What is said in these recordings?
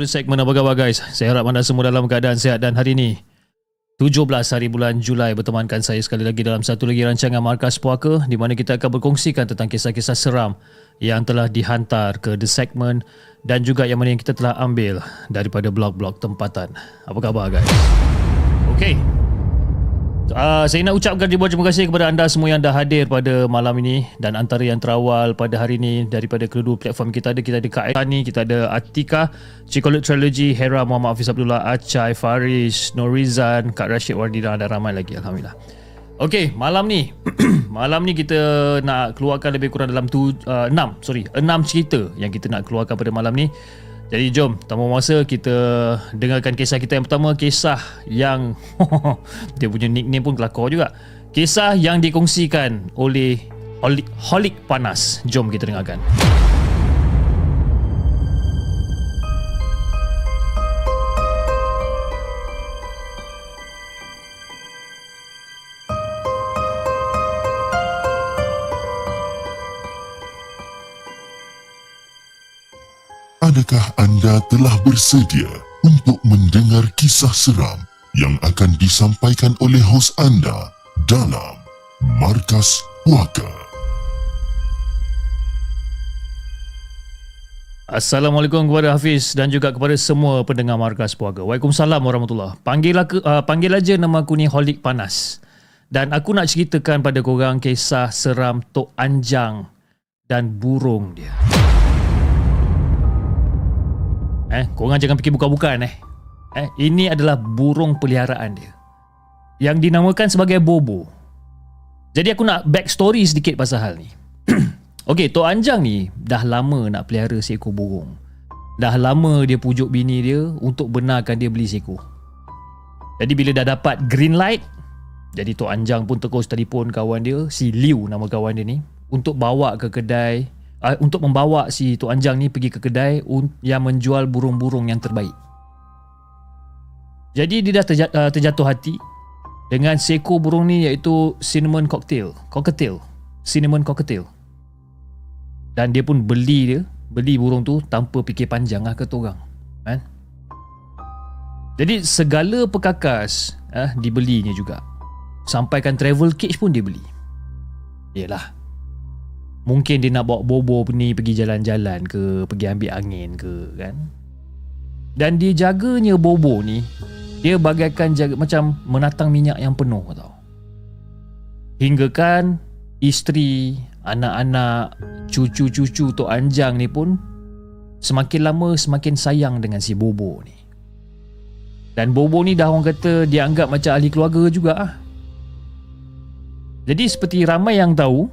The segment Apa khabar guys? Saya harap anda semua dalam keadaan sihat dan hari ini 17 hari bulan Julai bertemankan saya sekali lagi dalam satu lagi rancangan Markas Puaka di mana kita akan berkongsikan tentang kisah-kisah seram yang telah dihantar ke The Segment dan juga yang mana yang kita telah ambil daripada blog-blog tempatan. Apa khabar guys? Okay. Uh, saya nak ucapkan ribuan terima kasih kepada anda semua yang dah hadir pada malam ini dan antara yang terawal pada hari ini daripada kedua platform kita ada kita ada Kak Aitani, kita ada Atika, Cikolut Trilogy, Hera Muhammad Hafiz Abdullah, Acai, Faris, Norizan, Kak Rashid Wardina dan ramai lagi Alhamdulillah. Okey, malam ni malam ni kita nak keluarkan lebih kurang dalam tu, uh, 6, sorry, 6 cerita yang kita nak keluarkan pada malam ni. Jadi jom, tanpa masa kita dengarkan kisah kita yang pertama, kisah yang dia punya nickname pun kelakar juga. Kisah yang dikongsikan oleh Holik, Panas. Jom kita dengarkan. Adakah anda telah bersedia untuk mendengar kisah seram yang akan disampaikan oleh hos anda dalam Markas Puaka? Assalamualaikum kepada Hafiz dan juga kepada semua pendengar Markas Puaga. Waalaikumsalam warahmatullahi Panggil, aku, uh, panggil aja nama aku ni Holik Panas. Dan aku nak ceritakan pada korang kisah seram Tok Anjang dan burung dia. Eh, korang jangan fikir bukan-bukan eh. Eh, ini adalah burung peliharaan dia. Yang dinamakan sebagai Bobo. Jadi aku nak backstory sedikit pasal hal ni. Okey, Tok Anjang ni dah lama nak pelihara seekor burung. Dah lama dia pujuk bini dia untuk benarkan dia beli seekor. Jadi bila dah dapat green light, jadi Tok Anjang pun terus telefon kawan dia, si Liu nama kawan dia ni, untuk bawa ke kedai uh, untuk membawa si Tok Anjang ni pergi ke kedai yang menjual burung-burung yang terbaik. Jadi dia dah terja- uh, terjatuh hati dengan seekor burung ni iaitu cinnamon cocktail, cocktail, cinnamon cocktail. Dan dia pun beli dia, beli burung tu tanpa fikir panjang lah kata orang. Kan? Jadi segala perkakas eh, dibelinya juga. Sampaikan travel cage pun dia beli. Yelah, Mungkin dia nak bawa Bobo ni pergi jalan-jalan ke, pergi ambil angin ke kan. Dan dia jaganya Bobo ni, dia bagaikan jaga macam menatang minyak yang penuh tau. Hingga kan isteri, anak-anak, cucu-cucu Tok Anjang ni pun semakin lama semakin sayang dengan si Bobo ni. Dan Bobo ni dah orang kata dia anggap macam ahli keluarga juga ah. Jadi seperti ramai yang tahu,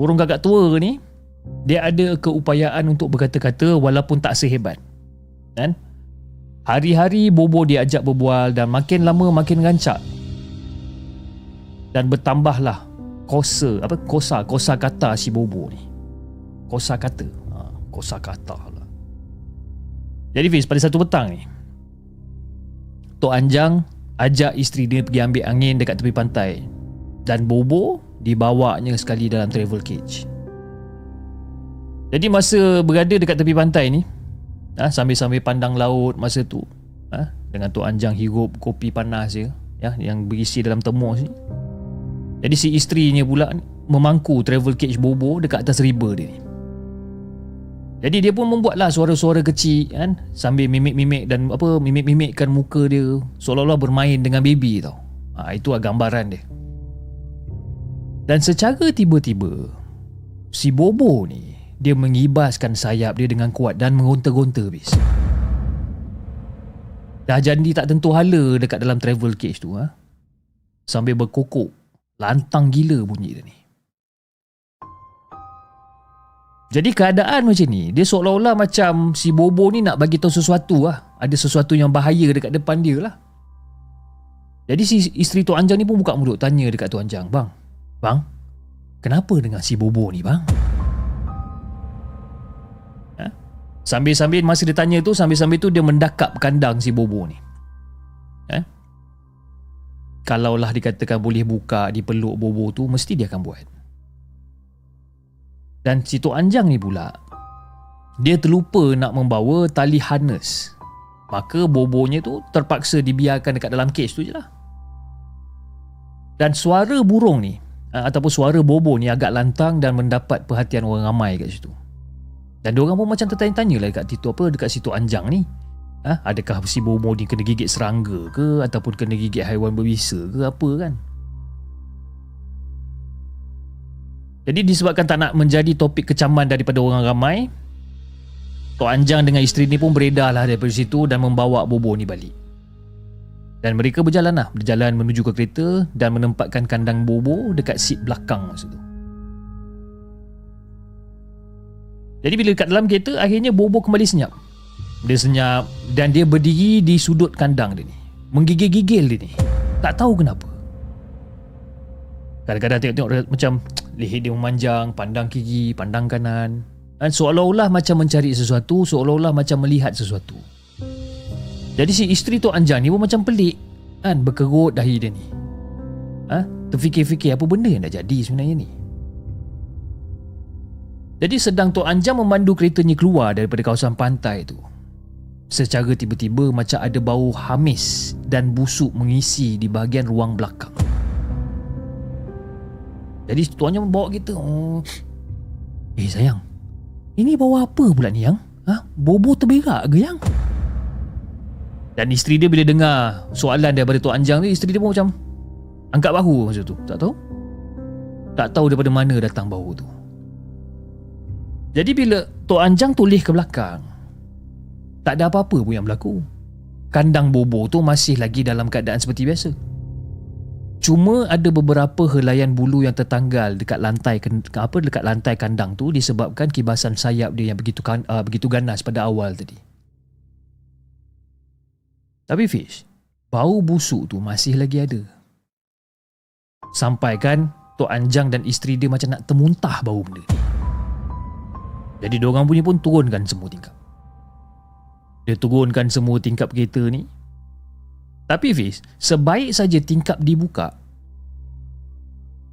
burung gagak tua ni dia ada keupayaan untuk berkata-kata walaupun tak sehebat. Kan? Hari-hari Bobo diajak berbual dan makin lama makin rancak. Dan bertambahlah kosa, apa kosa, kosa kata si Bobo ni. Kosa kata. Ha, kosa kata lah. Jadi Fiz, pada satu petang ni, Tok Anjang ajak isteri dia pergi ambil angin dekat tepi pantai. Dan Bobo dibawanya sekali dalam travel cage. Jadi masa berada dekat tepi pantai ni, ha, sambil-sambil pandang laut masa tu, ha, dengan Tok Anjang hirup kopi panas dia, ya, yang berisi dalam termos ni. Jadi si isterinya pula memangku travel cage Bobo dekat atas riba dia ni. Jadi dia pun membuatlah suara-suara kecil kan sambil mimik-mimik dan apa mimik-mimikkan muka dia seolah-olah bermain dengan baby tau. Ha, itu adalah gambaran dia. Dan secara tiba-tiba si Bobo ni dia mengibaskan sayap dia dengan kuat dan mengonta-gonta bis. Dah jadi tak tentu hala dekat dalam travel cage tu ha. Sambil berkokok lantang gila bunyi dia ni. Jadi keadaan macam ni Dia seolah-olah macam Si Bobo ni nak bagi tahu sesuatu lah Ada sesuatu yang bahaya dekat depan dia lah Jadi si isteri Tok Anjang ni pun buka mulut Tanya dekat Tok Anjang Bang Bang Kenapa dengan si Bobo ni bang? Ha? Sambil-sambil dia tanya tu Sambil-sambil tu dia mendakap kandang si Bobo ni. Ha? Kalaulah dikatakan boleh buka Dipeluk Bobo tu Mesti dia akan buat. Dan si Tok Anjang ni pula Dia terlupa nak membawa tali harness. Maka bobonya tu terpaksa dibiarkan dekat dalam cage tu je lah. Dan suara burung ni ah, Ataupun suara bobo ni agak lantang dan mendapat perhatian orang ramai kat situ. Dan diorang pun macam tertanya-tanya lah dekat situ apa Dekat situ Anjang ni. Ha? Adakah si bobo ni kena gigit serangga ke Ataupun kena gigit haiwan berbisa ke apa kan? Jadi disebabkan tak nak menjadi topik kecaman daripada orang ramai Tok Anjang dengan isteri ni pun beredar lah daripada situ dan membawa Bobo ni balik dan mereka berjalan lah. Berjalan menuju ke kereta Dan menempatkan kandang Bobo Dekat seat belakang masa tu. Jadi bila dekat dalam kereta Akhirnya Bobo kembali senyap. Dia senyap Dan dia berdiri di sudut kandang dia ni. Menggigil-gigil dia ni. Tak tahu kenapa. Kadang-kadang tengok-tengok macam leher dia memanjang, pandang kiri, pandang kanan. Dan seolah-olah macam mencari sesuatu, seolah-olah macam melihat sesuatu. Jadi si isteri tu Anjang ni pun macam pelik. Kan berkerut dahi dia ni. Ha? Terfikir-fikir apa benda yang dah jadi sebenarnya ni. Jadi sedang Tok Anjang memandu keretanya keluar daripada kawasan pantai tu. Secara tiba-tiba macam ada bau hamis dan busuk mengisi di bahagian ruang belakang. Jadi tuannya membawa kita oh. Eh sayang Ini bawa apa pula ni yang? Ha? Bobo terberak ke yang? Dan isteri dia bila dengar soalan daripada Tok Anjang ni Isteri dia pun macam Angkat bahu masa tu. Tak tahu. Tak tahu daripada mana datang bau tu. Jadi bila Tok Anjang toleh ke belakang Tak ada apa-apa pun yang berlaku. Kandang Bobo tu masih lagi dalam keadaan seperti biasa. Cuma ada beberapa helaian bulu yang tertanggal dekat lantai apa dekat lantai kandang tu disebabkan kibasan sayap dia yang begitu uh, begitu ganas pada awal tadi. Tapi Fish, bau busuk tu masih lagi ada. Sampai kan Tok Anjang dan isteri dia macam nak termuntah bau benda ni. Jadi diorang punya pun turunkan semua tingkap. Dia turunkan semua tingkap kereta ni tapi Fiz, sebaik saja tingkap dibuka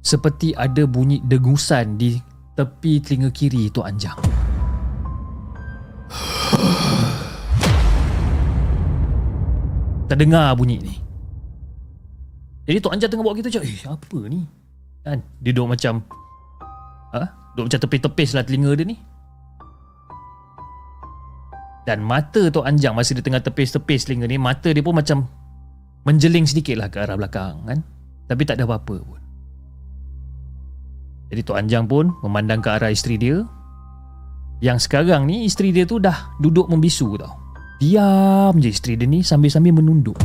Seperti ada bunyi dengusan di tepi telinga kiri Tok Anjang Terdengar bunyi ni. Jadi Tok Anjang tengah bawa kita macam Eh apa ni? Kan? Dia duduk macam ha? Duduk macam tepis-tepis lah telinga dia ni. Dan mata Tok Anjang masa dia tengah tepis-tepis telinga ni Mata dia pun macam menjeling sedikit lah ke arah belakang kan? Tapi tak ada apa-apa pun. Jadi Tok Anjang pun memandang ke arah isteri dia yang sekarang ni isteri dia tu dah duduk membisu tau diam je isteri dia ni sambil-sambil menunduk.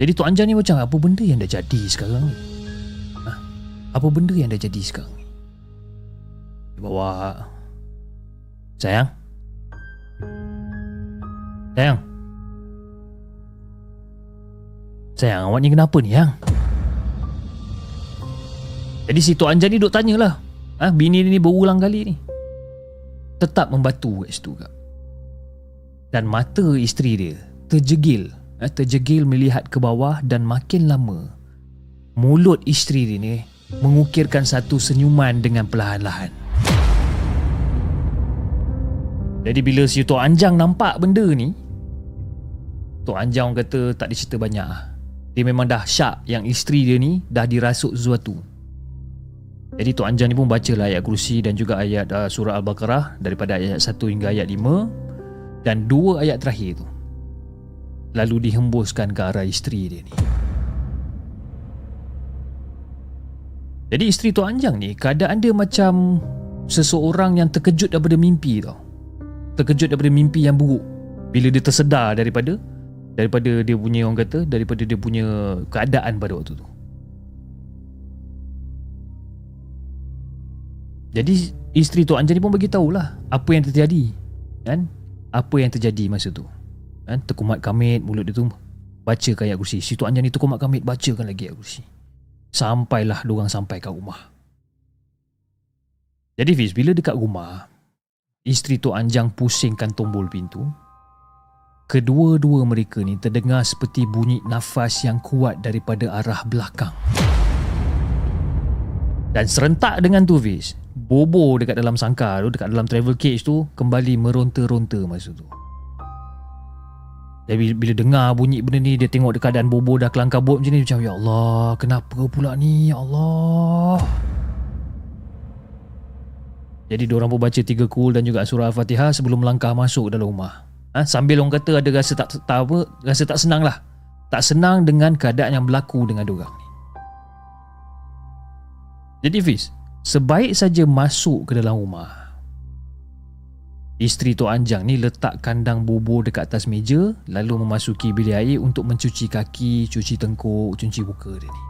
Jadi Tok Anjang ni macam apa benda yang dah jadi sekarang ni? Ha? apa benda yang dah jadi sekarang? Ni dia bawa sayang. Sayang. Sayang awak ni kenapa ni yang? Jadi si Tok Anjan ni duk tanya lah ha, Bini ni berulang kali ni tetap membatu kat situ kak. Dan mata isteri dia terjegil, eh, terjegil melihat ke bawah dan makin lama mulut isteri dia ni mengukirkan satu senyuman dengan perlahan-lahan. Jadi bila si Tok Anjang nampak benda ni, Tok Anjang kata tak dicerita banyak lah. Dia memang dah syak yang isteri dia ni dah dirasuk sesuatu. Jadi Tok Anjang ni pun bacalah ayat kursi dan juga ayat uh, surah Al-Baqarah daripada ayat 1 hingga ayat 5 dan dua ayat terakhir tu. Lalu dihembuskan ke arah isteri dia ni. Jadi isteri Tok Anjang ni keadaan dia macam seseorang yang terkejut daripada mimpi tau. Terkejut daripada mimpi yang buruk. Bila dia tersedar daripada daripada dia punya orang kata daripada dia punya keadaan pada waktu tu. Jadi isteri Tok Anjani pun bagi tahulah apa yang terjadi. Kan? Apa yang terjadi masa tu. Kan? Terkumat kamit mulut dia tu bacakan ayat kursi. Si Tok Anjani terkumat kamit bacakan lagi ayat kursi. Sampailah diorang sampai kat rumah. Jadi Fiz, bila dekat rumah, isteri Tok Anjang pusingkan tombol pintu, kedua-dua mereka ni terdengar seperti bunyi nafas yang kuat daripada arah belakang. Dan serentak dengan tu Fiz, Bobo dekat dalam sangkar tu, dekat dalam travel cage tu kembali meronta-ronta masa tu. Jadi bila dengar bunyi benda ni, dia tengok dekat keadaan Bobo dah kelang kabut macam ni, macam Ya Allah, kenapa pula ni? Ya Allah. Jadi diorang pun baca tiga kul dan juga surah Al-Fatihah sebelum melangkah masuk dalam rumah ha, sambil orang kata ada rasa tak, tak apa rasa tak senang lah tak senang dengan keadaan yang berlaku dengan diorang ni jadi Fiz sebaik saja masuk ke dalam rumah Isteri Tok Anjang ni letak kandang bubur dekat atas meja lalu memasuki bilik air untuk mencuci kaki, cuci tengkuk, cuci muka dia ni.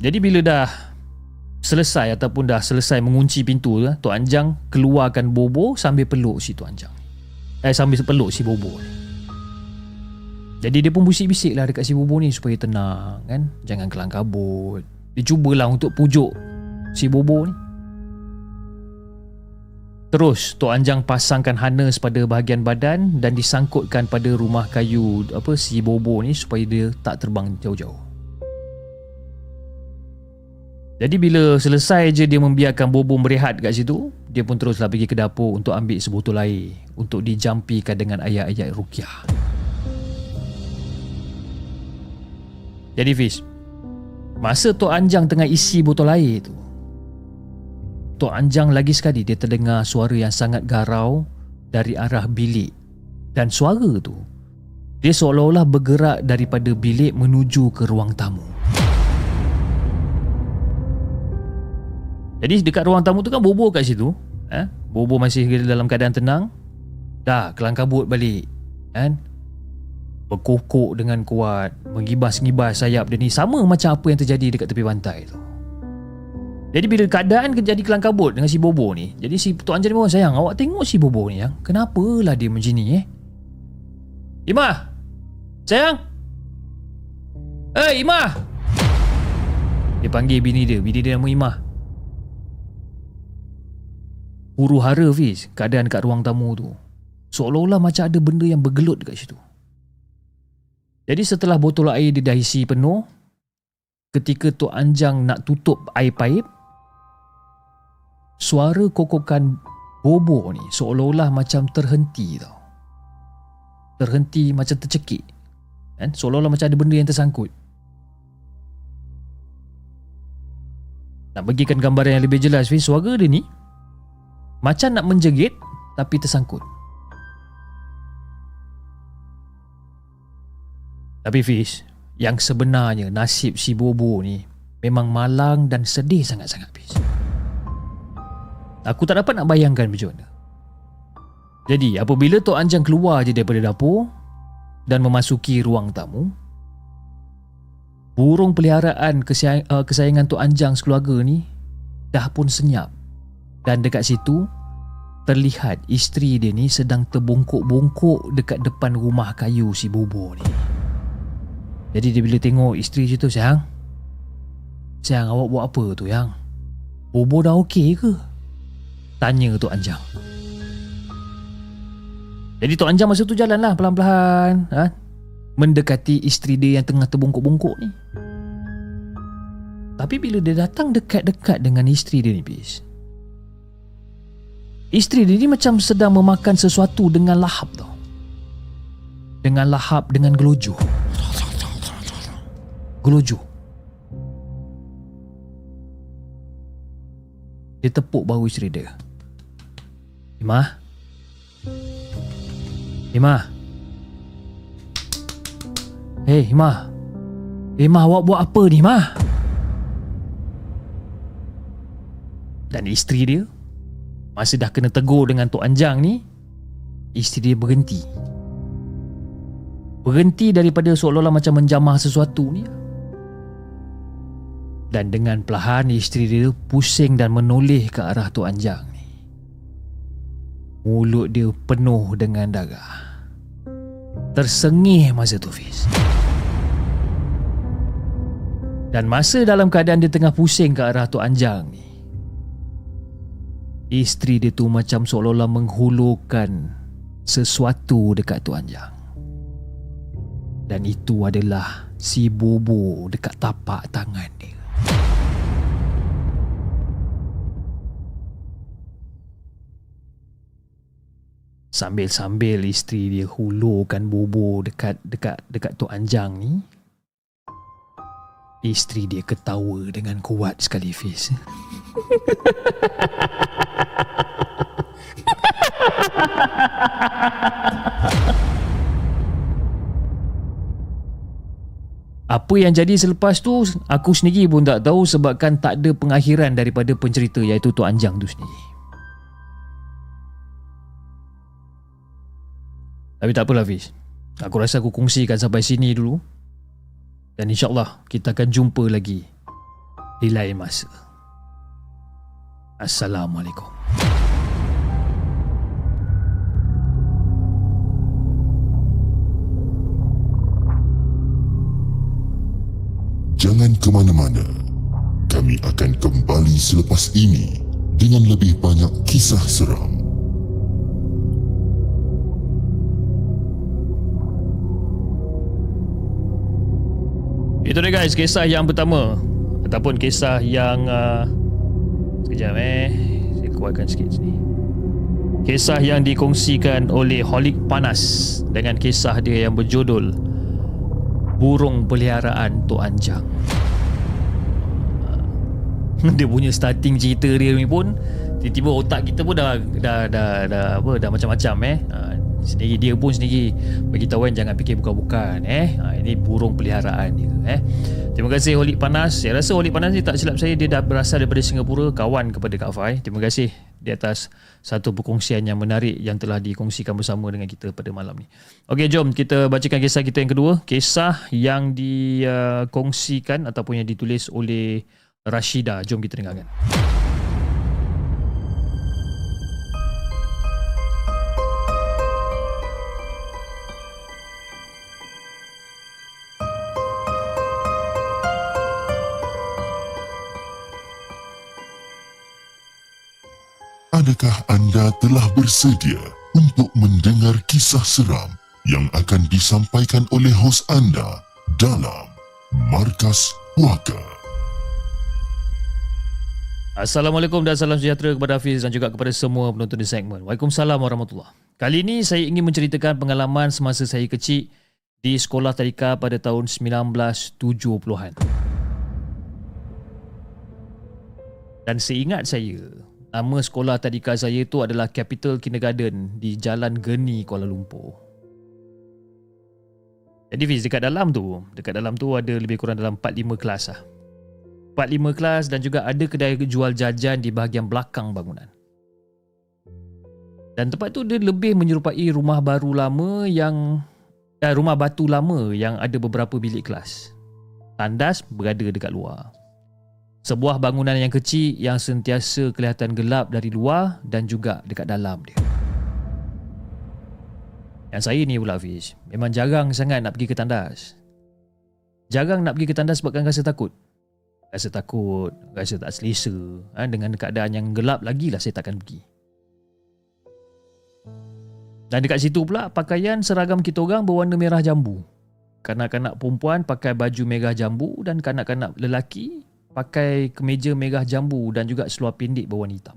Jadi bila dah selesai ataupun dah selesai mengunci pintu tu, Tok Anjang keluarkan Bobo sambil peluk si Tok Anjang. Eh sambil peluk si Bobo ni. Jadi dia pun bisik-bisik lah dekat si Bobo ni supaya tenang kan. Jangan kelang kabut. Dia cubalah untuk pujuk si Bobo ni. Terus Tok Anjang pasangkan harness pada bahagian badan dan disangkutkan pada rumah kayu apa si Bobo ni supaya dia tak terbang jauh-jauh. Jadi bila selesai je dia membiarkan Bobo berehat kat situ, dia pun teruslah pergi ke dapur untuk ambil sebotol air untuk dijampikan dengan ayat-ayat rukyah. Jadi Fiz, masa Tok Anjang tengah isi botol air tu, Tok Anjang lagi sekali dia terdengar suara yang sangat garau dari arah bilik. Dan suara tu, dia seolah-olah bergerak daripada bilik menuju ke ruang tamu. Jadi dekat ruang tamu tu kan Bobo kat situ eh? Bobo masih dalam keadaan tenang Dah kelang kabut balik kan? Berkokok dengan kuat Mengibas-ngibas sayap dia ni Sama macam apa yang terjadi dekat tepi pantai tu. Jadi bila keadaan jadi kelang kabut dengan si Bobo ni Jadi si Tok Anjan pun sayang Awak tengok si Bobo ni yang Kenapalah dia macam ni eh? Imah! Sayang! Eh hey, Imah! Dia panggil bini dia Bini dia nama Imah. Huru hara Fiz keadaan kat ruang tamu tu. Seolah-olah macam ada benda yang bergelut dekat situ jadi setelah botol air dia dah isi penuh ketika Tok Anjang nak tutup air paip suara kokokan Bobo ni seolah-olah macam terhenti tau. Terhenti macam tercekik kan? Seolah-olah macam ada benda yang tersangkut. Nak bagikan gambaran yang lebih jelas suara dia ni macam nak menjegit tapi tersangkut. Tapi Fish, yang sebenarnya nasib si Bobo ni memang malang dan sedih sangat-sangat Fish. Aku tak dapat nak bayangkan macam mana. Jadi apabila Tok Anjang keluar je daripada dapur dan memasuki ruang tamu, burung peliharaan uh, kesayangan Tok Anjang sekeluarga ni dah pun senyap dan dekat situ terlihat isteri dia ni sedang terbongkok-bongkok dekat depan rumah kayu si Bobo ni. Jadi dia bila tengok isteri situ sayang. Sayang awak buat apa tu yang? Bobo dah okey ke? Tanya Tok Anjang. Jadi Tok Anjang masa tu jalanlah pelan-pelan. Ha? Mendekati isteri dia yang tengah terbungkuk-bungkuk ni. Tapi bila dia datang dekat-dekat dengan isteri dia ni, Bis. Isteri dia ni macam sedang memakan sesuatu dengan lahap tau. Dengan lahap, dengan gelojoh. Gelojoh. Dia tepuk bahu isteri dia. Imah. Imah. Hei, Imah. Imah, awak buat apa ni, Imah? Dan isteri dia, masa dah kena tegur dengan Tok Anjang ni, isteri dia berhenti. Berhenti daripada seolah-olah macam menjamah sesuatu ni dan dengan perlahan isteri dia pusing dan menoleh ke arah Tok Anjang ni. Mulut dia penuh dengan darah. Tersengih masa tu Fiz. Dan masa dalam keadaan dia tengah pusing ke arah Tok Anjang ni. Isteri dia tu macam seolah-olah menghulurkan sesuatu dekat Tok Anjang. Dan itu adalah si Bobo dekat tapak tangan dia. Sambil-sambil isteri dia hulurkan bobo dekat dekat dekat Tok Anjang ni. Isteri dia ketawa dengan kuat sekali Fiz. Apa yang jadi selepas tu aku sendiri pun tak tahu sebabkan tak ada pengakhiran daripada pencerita iaitu Tok Anjang tu sendiri. Tapi tak apalah Fiz Aku rasa aku kongsikan sampai sini dulu Dan insyaAllah kita akan jumpa lagi Di lain masa Assalamualaikum Jangan ke mana-mana. Kami akan kembali selepas ini dengan lebih banyak kisah seram. Itu dia guys. Kisah yang pertama. Ataupun kisah yang uh, Sekejap eh. Saya keluarkan sikit sini. Kisah yang dikongsikan oleh Holik Panas Dengan kisah dia yang berjudul Burung Peliharaan Tok Anjang. Dia punya starting cerita dia ni pun Tiba-tiba otak kita pun dah dah dah, dah apa dah macam-macam eh. Ha, sendiri dia pun sendiri bagi tahu kan jangan fikir bukan-bukan eh? Ha, ini burung peliharaan dia eh? Terima kasih Holik Panas. Saya rasa Holik Panas ni tak silap saya dia dah berasal daripada Singapura kawan kepada Kak Fai. Terima kasih di atas satu perkongsian yang menarik yang telah dikongsikan bersama dengan kita pada malam ni. Okey jom kita bacakan kisah kita yang kedua. Kisah yang dikongsikan ataupun yang ditulis oleh Rashida. Jom kita dengarkan Adakah anda telah bersedia untuk mendengar kisah seram yang akan disampaikan oleh hos anda dalam Markas Puaka? Assalamualaikum dan salam sejahtera kepada Hafiz dan juga kepada semua penonton di segmen. Waalaikumsalam warahmatullahi Kali ini saya ingin menceritakan pengalaman semasa saya kecil di sekolah tadika pada tahun 1970-an. Dan seingat saya, Nama sekolah tadika saya itu adalah Capital Kindergarten di Jalan Geni, Kuala Lumpur. Jadi Fiz, dekat dalam tu, dekat dalam tu ada lebih kurang dalam 4-5 kelas lah. 4-5 kelas dan juga ada kedai jual jajan di bahagian belakang bangunan. Dan tempat tu dia lebih menyerupai rumah baru lama yang eh, rumah batu lama yang ada beberapa bilik kelas. Tandas berada dekat luar. Sebuah bangunan yang kecil yang sentiasa kelihatan gelap dari luar dan juga dekat dalam dia. Yang saya ni pula Fiz, memang jarang sangat nak pergi ke tandas. Jarang nak pergi ke tandas sebabkan rasa takut. rasa takut, rasa tak selesa. Ha, dengan keadaan yang gelap lagi lah saya takkan pergi. Dan dekat situ pula pakaian seragam kita orang berwarna merah jambu. Kanak-kanak perempuan pakai baju merah jambu dan kanak-kanak lelaki pakai kemeja merah jambu dan juga seluar pendek berwarna hitam.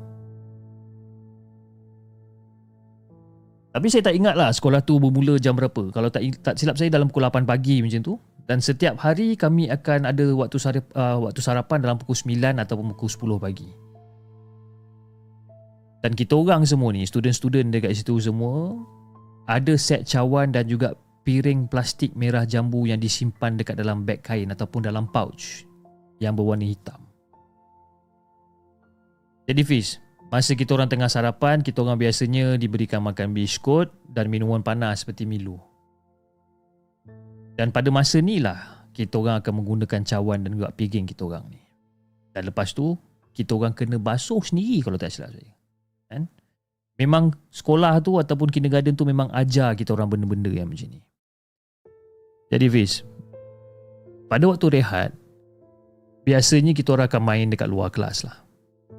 Tapi saya tak ingat lah sekolah tu bermula jam berapa. Kalau tak tak silap saya dalam pukul 8 pagi macam tu. Dan setiap hari kami akan ada waktu sarap, uh, waktu sarapan dalam pukul 9 ataupun pukul 10 pagi. Dan kita orang semua ni, student-student dekat situ semua ada set cawan dan juga piring plastik merah jambu yang disimpan dekat dalam beg kain ataupun dalam pouch yang berwarna hitam. Jadi Fiz, masa kita orang tengah sarapan, kita orang biasanya diberikan makan biskut dan minuman panas seperti Milo. Dan pada masa ni lah kita orang akan menggunakan cawan dan juga piring kita orang ni. Dan lepas tu kita orang kena basuh sendiri kalau tak silap saya. Kan? Memang sekolah tu ataupun kindergarten tu memang ajar kita orang benda-benda yang macam ni. Jadi Fiz, pada waktu rehat, biasanya kita orang akan main dekat luar kelas lah.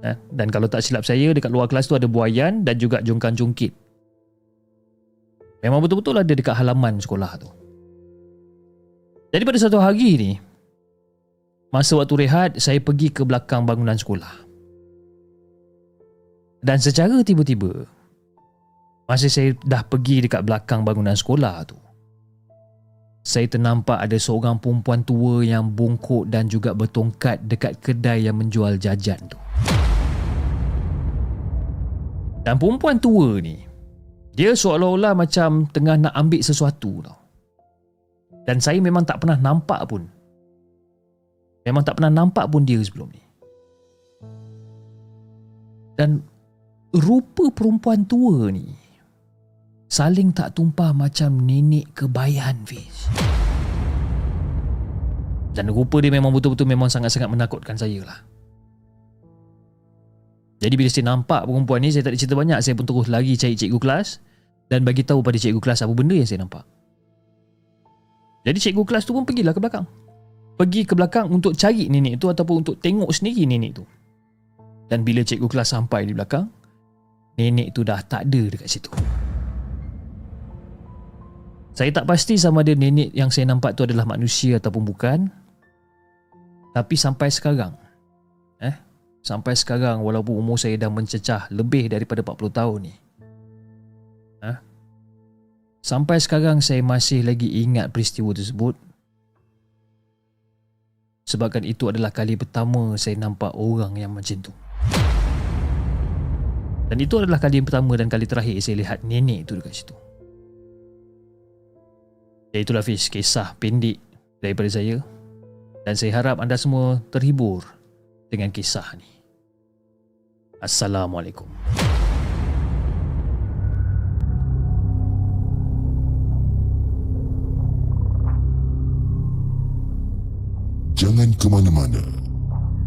Eh? Dan kalau tak silap saya, dekat luar kelas tu ada buayan dan juga jongkan jongkit. Memang betul-betul ada dekat halaman sekolah tu. Jadi pada satu hari ni Masa waktu rehat Saya pergi ke belakang bangunan sekolah Dan secara tiba-tiba Masa saya dah pergi dekat belakang bangunan sekolah tu Saya ternampak ada seorang perempuan tua yang bungkuk dan juga bertongkat dekat kedai yang menjual jajan tu Dan perempuan tua ni Dia seolah-olah macam tengah nak ambil sesuatu tau dan saya memang tak pernah nampak pun. Memang tak pernah nampak pun dia sebelum ni. Dan rupa perempuan tua ni saling tak tumpah macam nenek kebayan Fiz. Dan rupa dia memang betul-betul memang sangat-sangat menakutkan saya lah. Jadi bila saya nampak perempuan ni, saya tak ada cerita banyak. Saya pun terus lagi cari cikgu kelas dan bagi tahu pada cikgu kelas apa benda yang saya nampak. Jadi cikgu kelas tu pun pergilah ke belakang. Pergi ke belakang untuk cari nenek tu ataupun untuk tengok sendiri nenek tu. Dan bila cikgu kelas sampai di belakang, nenek tu dah tak ada dekat situ. Saya tak pasti sama ada nenek yang saya nampak tu adalah manusia ataupun bukan. Tapi sampai sekarang, eh, sampai sekarang walaupun umur saya dah mencecah lebih daripada 40 tahun ni, Sampai sekarang saya masih lagi ingat peristiwa tersebut. Sebabkan itu adalah kali pertama saya nampak orang yang macam tu. Dan itu adalah kali pertama dan kali terakhir saya lihat nenek tu dekat situ Ya itulah Fiz, kisah pendek daripada saya Dan saya harap anda semua terhibur dengan kisah ni Assalamualaikum Jangan ke mana-mana.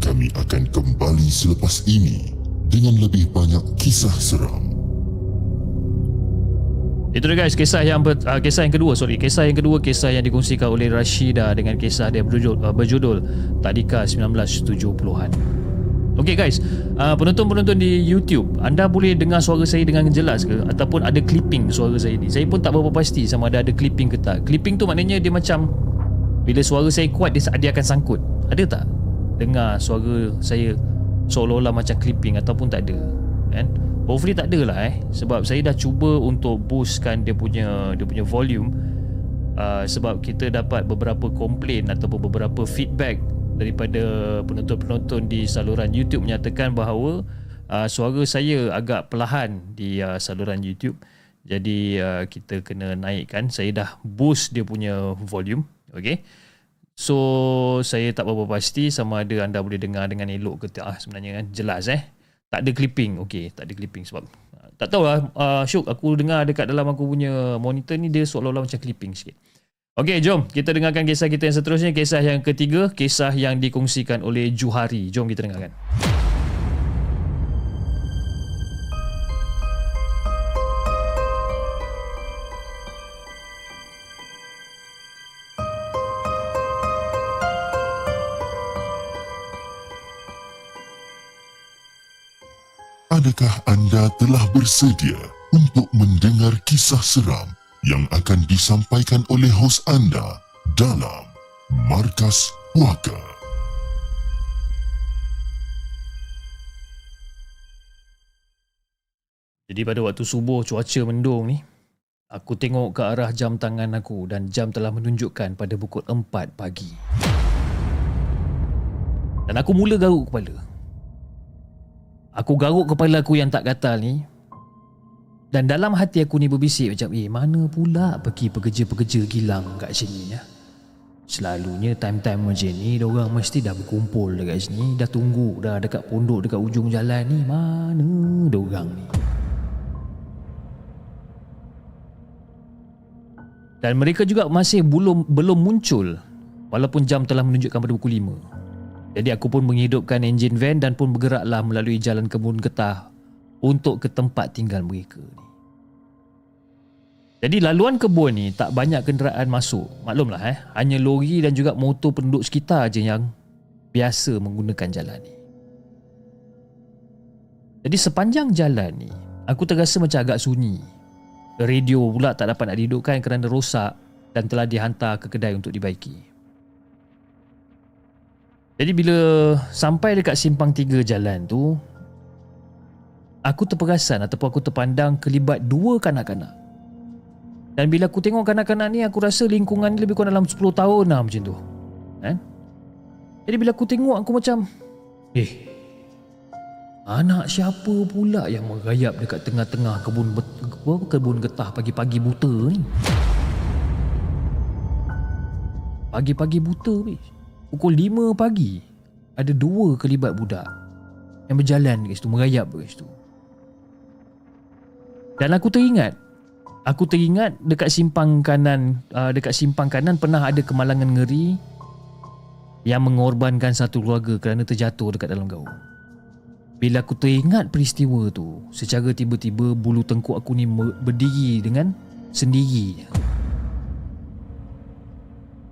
Kami akan kembali selepas ini dengan lebih banyak kisah seram. Itu dia guys, kisah yang ber, uh, kisah yang kedua, sorry, kisah yang kedua kisah yang dikongsikan oleh Rashida dengan kisah dia berjudul uh, berjudul Tadika 1970-an. Okay guys, uh, penonton-penonton di YouTube, anda boleh dengar suara saya dengan jelas ke ataupun ada clipping suara saya ni? Saya pun tak berapa pasti sama ada ada clipping ke tak. Clipping tu maknanya dia macam bila suara saya kuat dia, dia akan sangkut Ada tak? Dengar suara saya Seolah-olah macam clipping Ataupun tak ada kan? Hopefully tak ada lah eh. Sebab saya dah cuba Untuk boostkan dia punya Dia punya volume. Uh, Sebab kita dapat beberapa komplain Ataupun beberapa feedback Daripada penonton-penonton Di saluran YouTube Menyatakan bahawa uh, Suara saya agak perlahan Di uh, saluran YouTube. Jadi uh, kita kena naikkan. Saya dah boost dia punya volume Okay So saya tak berapa pasti sama ada anda boleh dengar dengan elok ke tak sebenarnya kan. Jelas eh tak ada clipping. Okay tak ada clipping sebab ah, tak tahu lah uh, Syuk aku dengar dekat dalam aku punya monitor ni dia seolah-olah macam clipping sikit. Okay jom kita dengarkan kisah kita yang seterusnya. Kisah yang ketiga kisah yang dikongsikan oleh Juhari. Jom kita dengarkan Adakah anda telah bersedia untuk mendengar kisah seram yang akan disampaikan oleh hos anda dalam Markas Puaka? Jadi pada waktu subuh cuaca mendung ni, aku tengok ke arah jam tangan aku dan jam telah menunjukkan pada pukul 4 pagi. Dan aku mula garuk kepala. Aku garuk kepala aku yang tak gatal ni. Dan dalam hati aku ni berbisik macam, eh mana pula pergi pekerja-pekerja gilang kat sini ya. Selalunya time-time macam ni Diorang mesti dah berkumpul dekat sini Dah tunggu dah dekat pondok Dekat ujung jalan ni Mana diorang ni Dan mereka juga masih belum belum muncul Walaupun jam telah menunjukkan pada pukul 5 Jadi aku pun menghidupkan enjin van Dan pun bergeraklah melalui jalan kebun getah Untuk ke tempat tinggal mereka ni jadi laluan kebun ni tak banyak kenderaan masuk. Maklumlah eh, hanya lori dan juga motor penduduk sekitar je yang biasa menggunakan jalan ni. Jadi sepanjang jalan ni, aku terasa macam agak sunyi. Radio pula tak dapat nak dihidupkan kerana rosak dan telah dihantar ke kedai untuk dibaiki. Jadi bila sampai dekat simpang tiga jalan tu, aku terperasan ataupun aku terpandang kelibat dua kanak-kanak dan bila aku tengok kanak-kanak ni Aku rasa lingkungan ni lebih kurang dalam 10 tahun lah macam tu kan? Jadi bila aku tengok aku macam Eh Anak siapa pula yang merayap dekat tengah-tengah kebun kebun getah pagi-pagi buta ni? Pagi-pagi buta bis. Pukul 5 pagi ada dua kelibat budak yang berjalan kat situ merayap kat situ. Dan aku teringat Aku teringat dekat simpang kanan uh, dekat simpang kanan pernah ada kemalangan ngeri yang mengorbankan satu keluarga kerana terjatuh dekat dalam gaung. Bila aku teringat peristiwa tu, secara tiba-tiba bulu tengkuk aku ni berdiri dengan sendiri.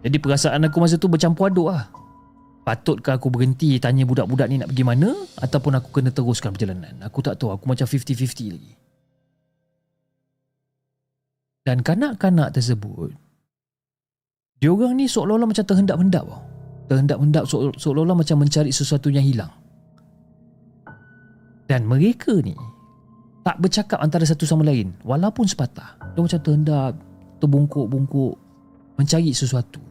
Jadi perasaan aku masa tu bercampur aduk lah. Patutkah aku berhenti tanya budak-budak ni nak pergi mana ataupun aku kena teruskan perjalanan? Aku tak tahu, aku macam 50-50 lagi. Dan kanak-kanak tersebut Diorang ni seolah-olah macam terhendap-hendap tau Terhendap-hendap seolah-olah macam mencari sesuatu yang hilang Dan mereka ni Tak bercakap antara satu sama lain Walaupun sepatah Dia macam terhendap Terbungkuk-bungkuk Mencari sesuatu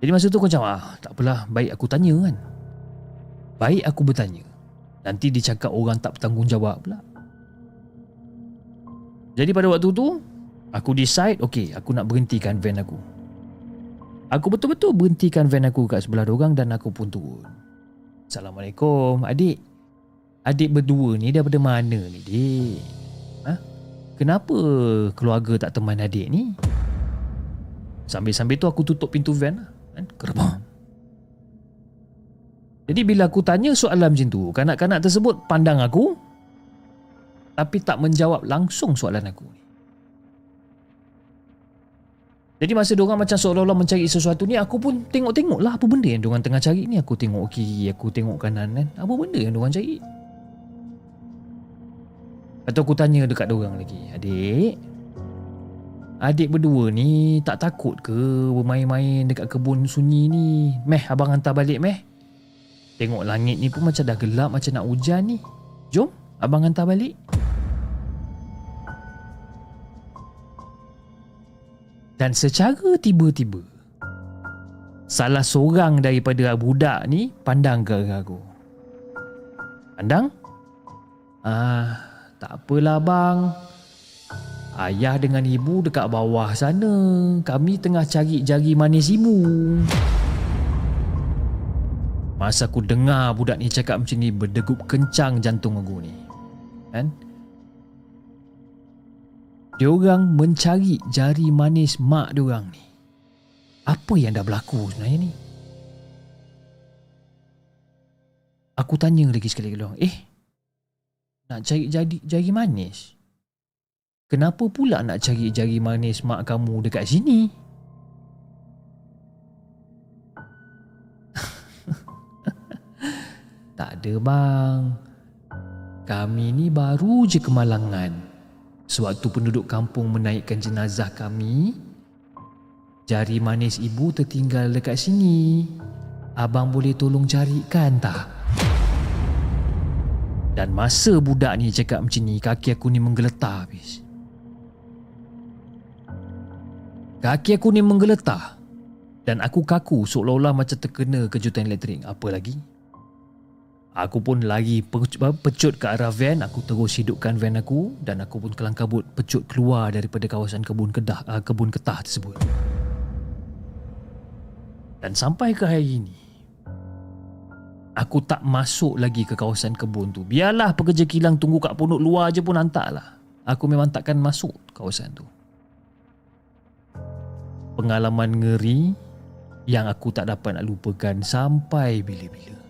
Jadi masa tu aku macam ah, Tak apalah Baik aku tanya kan. Baik aku bertanya. Nanti dicakap orang tak bertanggungjawab pula. Jadi pada waktu tu Aku decide Okay aku nak berhentikan van aku. Aku betul-betul berhentikan van aku kat sebelah dorang Dan aku pun turun Assalamualaikum Adik. Adik berdua ni daripada mana ni dik ha? Kenapa keluarga tak teman adik ni? Sambil-sambil tu aku tutup pintu van lah kan? Jadi bila aku tanya soalan macam tu Kanak-kanak tersebut pandang aku tapi tak menjawab langsung soalan aku. Jadi masa diorang macam seolah-olah mencari sesuatu ni Aku pun tengok-tengok lah apa benda yang diorang tengah cari ni Aku tengok kiri, aku tengok kanan kan Apa benda yang diorang cari Atau aku tanya dekat diorang lagi Adik Adik berdua ni tak takut ke bermain-main dekat kebun sunyi ni? Meh abang hantar balik meh. Tengok langit ni pun macam dah gelap macam nak hujan ni. Jom abang hantar balik. Dan secara tiba-tiba Salah seorang daripada budak ni Pandang ke aku. Pandang? Ah, tak apalah bang Ayah dengan ibu dekat bawah sana Kami tengah cari jari manis ibu Masa aku dengar budak ni cakap macam ni Berdegup kencang jantung aku ni Kan? diorang mencari jari manis mak diorang ni. Apa yang dah berlaku sebenarnya ni? Aku tanya lagi sekali ke Eh, nak cari jari, jari manis? Kenapa pula nak cari jari manis mak kamu dekat sini? Tak ada bang. Kami ni baru je kemalangan. Sewaktu penduduk kampung menaikkan jenazah kami, jari manis ibu tertinggal dekat sini. Abang boleh tolong carikan tak? Dan masa budak ni cakap macam ni, kaki aku ni menggeletar habis. Kaki aku ni menggeletar. Dan aku kaku seolah-olah macam terkena kejutan elektrik. Apa lagi? Aku pun lagi pecut ke arah van, aku terus hidupkan van aku dan aku pun kelang kabut pecut keluar daripada kawasan kebun kedah uh, kebun ketah tersebut. Dan sampai ke hari ini, aku tak masuk lagi ke kawasan kebun tu. Biarlah pekerja kilang tunggu kat pondok luar je pun hantarlah. Aku memang takkan masuk kawasan tu. Pengalaman ngeri yang aku tak dapat nak lupakan sampai bila-bila.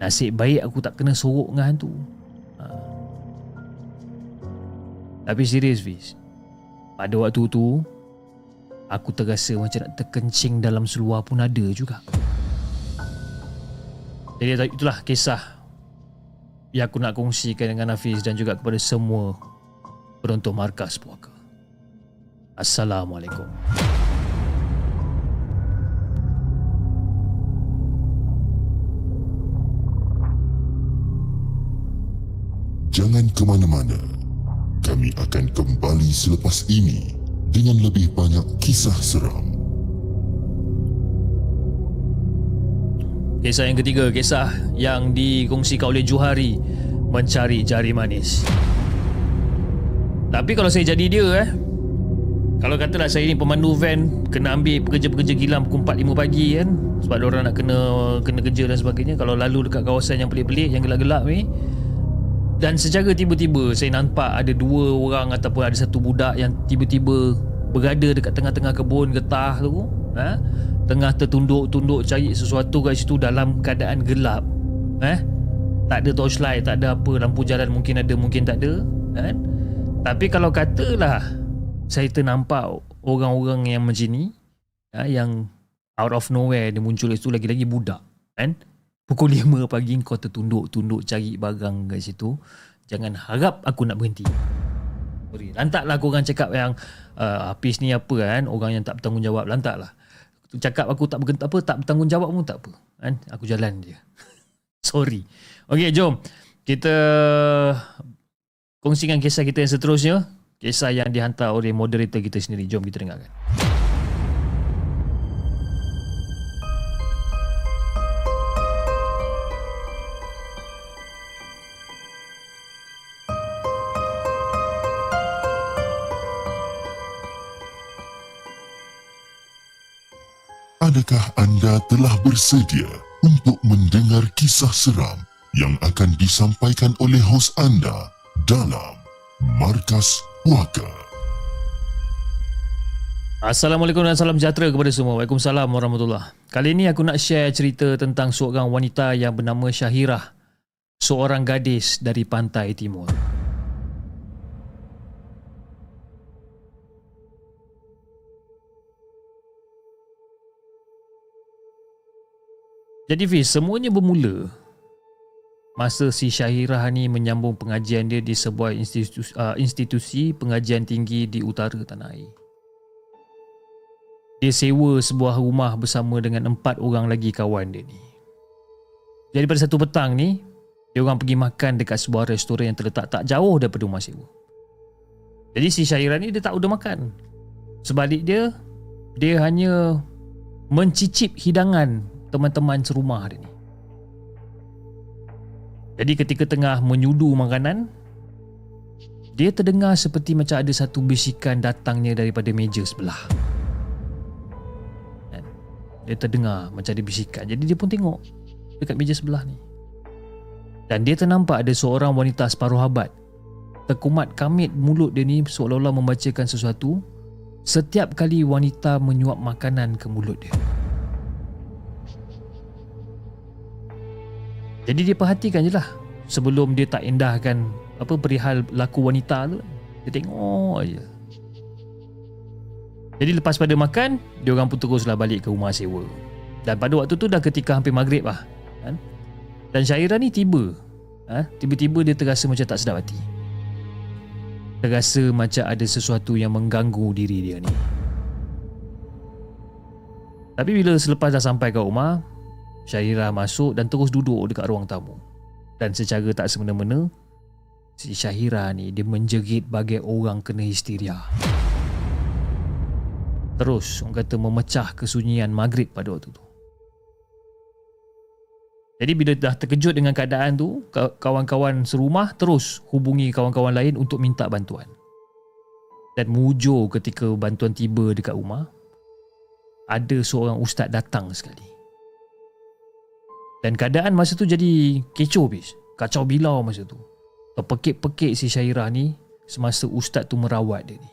Nasib baik aku tak kena sorok dengan hantu. Ha. Tapi serius Fiz. Pada waktu tu, aku terasa macam nak terkencing dalam seluar pun ada juga. Jadi itulah kisah yang aku nak kongsikan dengan Hafiz dan juga kepada semua penonton markas puaka. Assalamualaikum. Jangan ke mana-mana. Kami akan kembali selepas ini dengan lebih banyak kisah seram. Kisah yang ketiga, kisah yang dikongsikan oleh Juhari mencari jari manis. Tapi kalau saya jadi dia eh, kalau katalah saya ni pemandu van kena ambil pekerja-pekerja gilam pukul 4 5 pagi kan? Sebab orang nak kena kena kerja dan sebagainya. Kalau lalu dekat kawasan yang pelik-pelik yang gelap-gelap ni. Dan secara tiba-tiba saya nampak ada dua orang ataupun ada satu budak yang tiba-tiba berada dekat tengah-tengah kebun getah tu ha? tengah tertunduk-tunduk cari sesuatu kat situ dalam keadaan gelap eh tak ada torchlight tak ada apa lampu jalan mungkin ada mungkin tak ada kan? Tapi kalau katalah saya ternampak orang-orang yang macam ni ha? yang out of nowhere dia muncul itu lagi-lagi budak kan Pukul 5 pagi kau tertunduk-tunduk cari barang kat situ. Jangan harap aku nak berhenti. Sorry. Lantaklah korang cakap yang uh, Hafiz ni apa kan. Orang yang tak bertanggungjawab. Lantaklah. Cakap aku tak bergent- apa tak bertanggungjawab pun tak apa. Kan? Aku jalan dia. Sorry. Okay jom. Kita kongsikan kisah kita yang seterusnya. Kisah yang dihantar oleh moderator kita sendiri. Jom kita dengarkan. Adakah anda telah bersedia untuk mendengar kisah seram yang akan disampaikan oleh hos anda dalam Markas Puaka? Assalamualaikum dan salam sejahtera kepada semua. Waalaikumsalam warahmatullahi Kali ini aku nak share cerita tentang seorang wanita yang bernama Syahirah. Seorang gadis dari pantai timur. Jadi Fiz, semuanya bermula masa si Syahirah ni menyambung pengajian dia di sebuah institusi, uh, institusi pengajian tinggi di utara tanah air. Dia sewa sebuah rumah bersama dengan empat orang lagi kawan dia ni. Jadi pada satu petang ni, dia orang pergi makan dekat sebuah restoran yang terletak tak jauh daripada rumah sewa. Jadi si Syahirah ni dia tak udah makan. Sebalik dia, dia hanya mencicip hidangan teman-teman serumah dia ni. Jadi ketika tengah menyudu makanan, dia terdengar seperti macam ada satu bisikan datangnya daripada meja sebelah. Kan? Dia terdengar macam ada bisikan. Jadi dia pun tengok dekat meja sebelah ni. Dan dia ternampak ada seorang wanita separuh abad. Terkumat kamit mulut dia ni seolah-olah membacakan sesuatu setiap kali wanita menyuap makanan ke mulut dia. Jadi dia perhatikan je lah. Sebelum dia tak endahkan Apa perihal laku wanita tu. Dia tengok je. Jadi lepas pada makan Dia orang pun teruslah balik ke rumah sewa. Dan pada waktu tu dah ketika hampir maghrib lah kan? Dan Syairah ni tiba. Ha? Tiba-tiba dia terasa macam tak sedap hati. Terasa macam ada sesuatu yang mengganggu diri dia ni. Tapi bila selepas dah sampai ke rumah Syairah masuk dan terus duduk dekat ruang tamu Dan secara tak semena-mena Si Syahira ni dia menjerit bagai orang kena histeria Terus orang kata memecah kesunyian maghrib pada waktu tu jadi bila dah terkejut dengan keadaan tu, kawan-kawan serumah terus hubungi kawan-kawan lain untuk minta bantuan. Dan mujur ketika bantuan tiba dekat rumah, ada seorang ustaz datang sekali. Dan keadaan masa tu jadi kecoh bis. Kacau bilau masa tu. Terpekik-pekik si Syairah ni semasa ustaz tu merawat dia ni.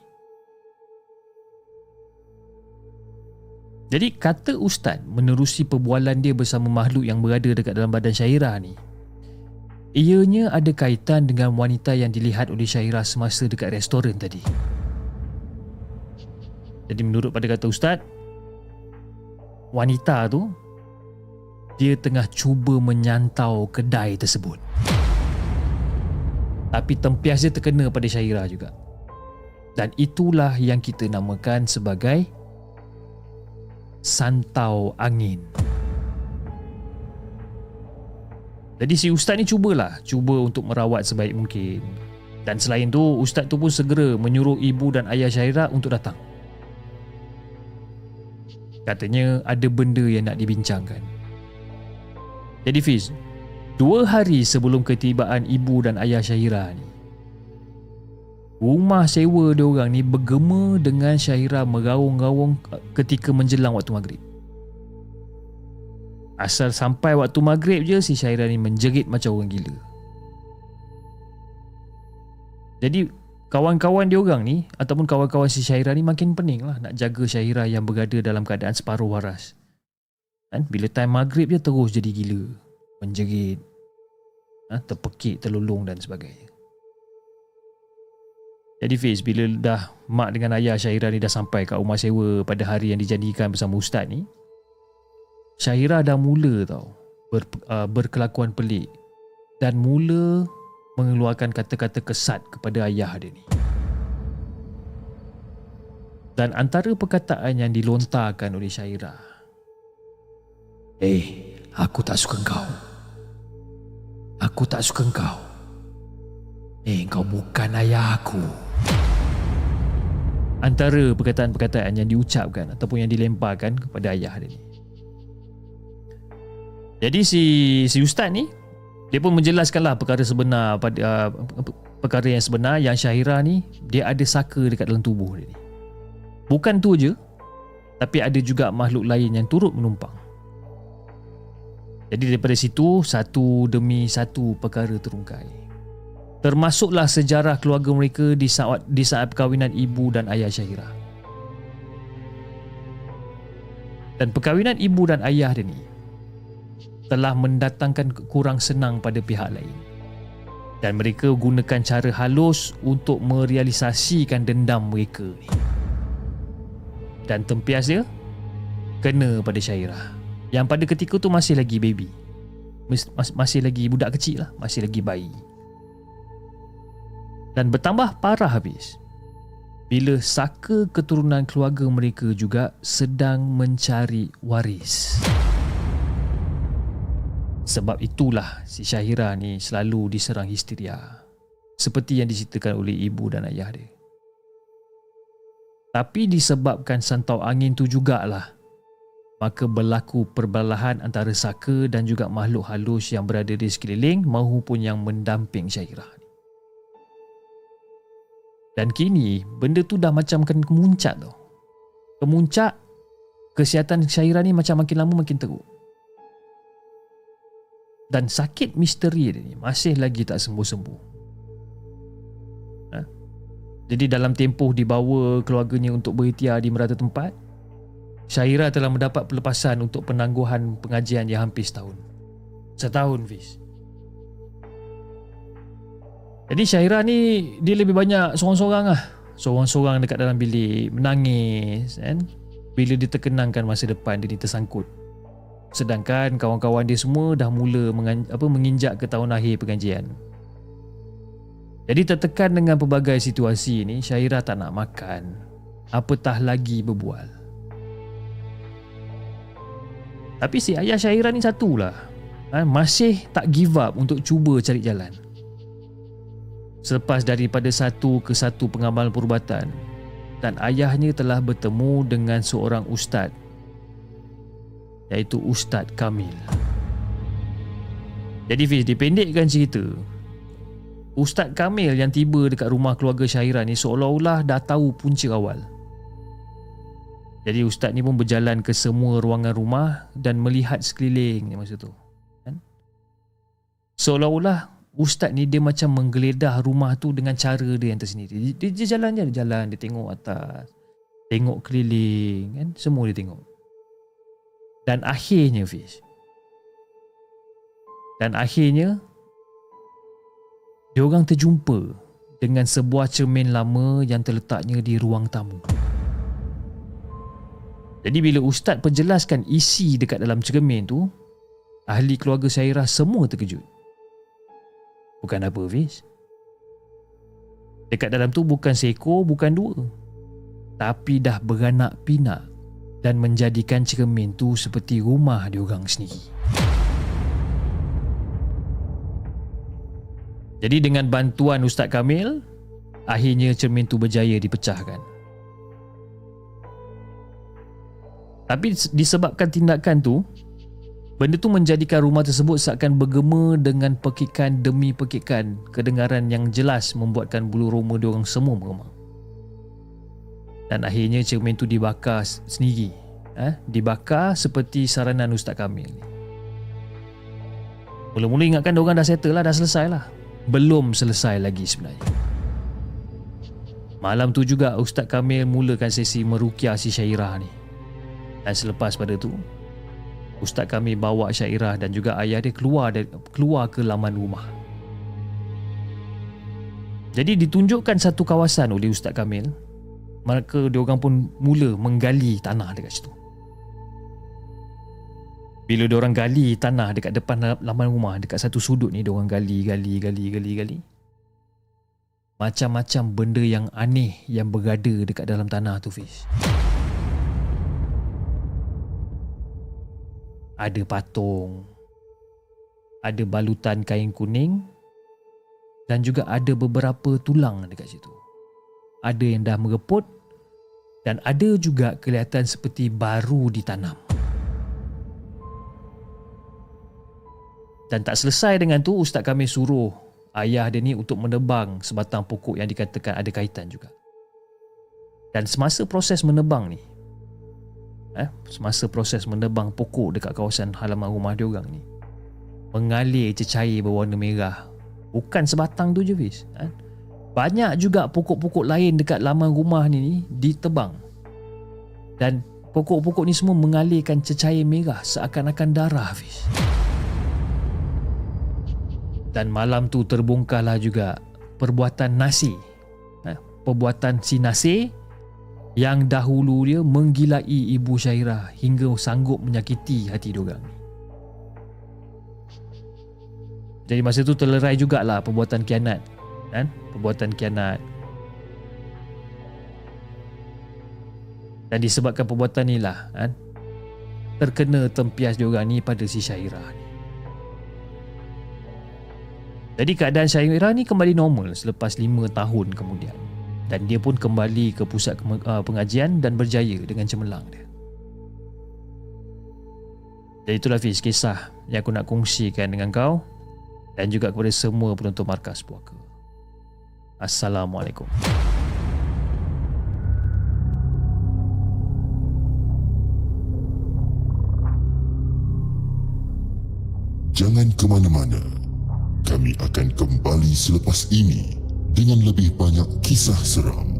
Jadi kata ustaz menerusi perbualan dia bersama makhluk yang berada dekat dalam badan Syairah ni. Ianya ada kaitan dengan wanita yang dilihat oleh Syairah semasa dekat restoran tadi. Jadi menurut pada kata ustaz, wanita tu dia tengah cuba menyantau kedai tersebut. Tapi tempias dia terkena pada Syairah juga. Dan itulah yang kita namakan sebagai santau angin. Jadi si ustaz ni cubalah, cuba untuk merawat sebaik mungkin. Dan selain tu, ustaz tu pun segera menyuruh ibu dan ayah Syairah untuk datang. Katanya ada benda yang nak dibincangkan. Jadi Fiz, dua hari sebelum ketibaan ibu dan ayah Syahira ni, Rumah sewa dia orang ni bergema dengan Syahira meraung-raung ketika menjelang waktu maghrib. Asal sampai waktu maghrib je si Syahira ni menjerit macam orang gila. Jadi kawan-kawan dia orang ni ataupun kawan-kawan si Syahira ni makin pening lah nak jaga Syahira yang berada dalam keadaan separuh waras. Kan? Bila time maghrib je terus jadi gila. Menjerit. Ha? Terpekik, terlulung dan sebagainya. Jadi Fiz, bila dah mak dengan ayah Syahira ni dah sampai kat rumah sewa pada hari yang dijanjikan bersama ustaz ni, Syahira dah mula tau ber, uh, berkelakuan pelik dan mula mengeluarkan kata-kata kesat kepada ayah dia ni. Dan antara perkataan yang dilontarkan oleh Syahira, Eh, aku tak suka kau. Aku tak suka kau. Eh, kau bukan ayah aku. Antara perkataan-perkataan yang diucapkan ataupun yang dilemparkan kepada ayah dia ni. Jadi si si ustaz ni dia pun menjelaskanlah perkara sebenar pada uh, perkara yang sebenar yang Syahira ni dia ada saka dekat dalam tubuh dia ni. Bukan tu je tapi ada juga makhluk lain yang turut menumpang. Jadi daripada situ satu demi satu perkara terungkai termasuklah sejarah keluarga mereka di saat di saat perkahwinan ibu dan ayah Syahira. Dan perkahwinan ibu dan ayah dia ni telah mendatangkan kurang senang pada pihak lain. Dan mereka gunakan cara halus untuk merealisasikan dendam mereka ni. Dan tempias dia kena pada Syahira. Yang pada ketika tu masih lagi baby. Masih lagi budak kecil lah. Masih lagi bayi dan bertambah parah habis bila saka keturunan keluarga mereka juga sedang mencari waris. Sebab itulah si Syahira ni selalu diserang histeria seperti yang diceritakan oleh ibu dan ayah dia. Tapi disebabkan santau angin tu jugalah maka berlaku perbalahan antara saka dan juga makhluk halus yang berada di sekeliling maupun yang mendamping Syahira. Dan kini benda tu dah macam kena kemuncak tau. Kemuncak kesihatan Syairah ni macam makin lama makin teruk. Dan sakit misteri dia ni masih lagi tak sembuh-sembuh. Ha? Jadi dalam tempoh dibawa keluarganya untuk berikhtiar di merata tempat, Syairah telah mendapat pelepasan untuk penangguhan pengajian yang hampir setahun. Setahun, Fiz. Jadi Syahira ni dia lebih banyak seorang-seorang lah. Seorang-seorang dekat dalam bilik menangis kan. Bila dia terkenangkan masa depan dia ni tersangkut. Sedangkan kawan-kawan dia semua dah mula mengan, apa, menginjak ke tahun akhir pengajian. Jadi tertekan dengan pelbagai situasi ni, Syairah tak nak makan. Apatah lagi berbual. Tapi si ayah Syairah ni satulah. Ha, masih tak give up untuk cuba cari jalan. Selepas daripada satu ke satu pengamal perubatan dan ayahnya telah bertemu dengan seorang ustaz iaitu Ustaz Kamil. Jadi Fiz, dipendekkan cerita. Ustaz Kamil yang tiba dekat rumah keluarga Syahira ni seolah-olah dah tahu punca awal. Jadi Ustaz ni pun berjalan ke semua ruangan rumah dan melihat sekeliling masa tu. Kan? Seolah-olah Ustaz ni dia macam menggeledah rumah tu dengan cara dia yang tersendiri. Dia, dia jalan je, dia jalan, dia tengok atas. Tengok keliling, kan? Semua dia tengok. Dan akhirnya Fish Dan akhirnya Dia orang terjumpa Dengan sebuah cermin lama Yang terletaknya di ruang tamu Jadi bila Ustaz perjelaskan isi dekat dalam cermin tu Ahli keluarga Syairah semua terkejut Bukan apa Fish Dekat dalam tu bukan seekor, bukan dua Tapi dah beranak pinak dan menjadikan cermin tu seperti rumah diorang sendiri. Jadi dengan bantuan Ustaz Kamil, akhirnya cermin tu berjaya dipecahkan. Tapi disebabkan tindakan tu, benda tu menjadikan rumah tersebut seakan bergema dengan pekikan demi pekikan. Kedengaran yang jelas membuatkan bulu roma diorang semua bergema. Dan akhirnya cermin tu dibakar sendiri. Eh, dibakar seperti saranan Ustaz Kamil mula-mula ingatkan diorang dah settle lah dah selesai lah. Belum selesai lagi sebenarnya. Malam tu juga Ustaz Kamil mulakan sesi merukiah si Syairah ni dan selepas pada tu Ustaz Kamil bawa Syairah dan juga ayah dia keluar dari, keluar ke laman rumah jadi ditunjukkan satu kawasan oleh Ustaz Kamil Maka diorang pun mula menggali tanah dekat situ. Bila diorang gali tanah dekat depan laman rumah, dekat satu sudut ni diorang gali, gali, gali, gali, gali. Macam-macam benda yang aneh yang berada dekat dalam tanah tu, Fish. Ada patung. Ada balutan kain kuning. Dan juga ada beberapa tulang dekat situ. Ada yang dah mereput dan ada juga kelihatan seperti baru ditanam. Dan tak selesai dengan tu ustaz kami suruh ayah dia ni untuk menebang sebatang pokok yang dikatakan ada kaitan juga. Dan semasa proses menebang ni eh semasa proses menebang pokok dekat kawasan halaman rumah dia orang ni mengalir cecair berwarna merah. Bukan sebatang tu je Fiz. Eh? banyak juga pokok-pokok lain dekat laman rumah ni ditebang dan pokok-pokok ni semua mengalirkan cecair merah seakan-akan darah Hafiz dan malam tu terbongkarlah juga perbuatan nasi eh, perbuatan si nasi yang dahulu dia menggilai ibu Syairah hingga sanggup menyakiti hati diorang jadi masa tu terlerai jugalah perbuatan kianat kan? Perbuatan kianat. Dan disebabkan perbuatan inilah kan? Terkena tempias diorang ni pada si Syairah ni. Jadi keadaan Syairah ni kembali normal selepas 5 tahun kemudian dan dia pun kembali ke pusat uh, pengajian dan berjaya dengan cemerlang dia jadi itulah Fiz kisah yang aku nak kongsikan dengan kau dan juga kepada semua penonton markas puaka Assalamualaikum. Jangan ke mana-mana. Kami akan kembali selepas ini dengan lebih banyak kisah seram.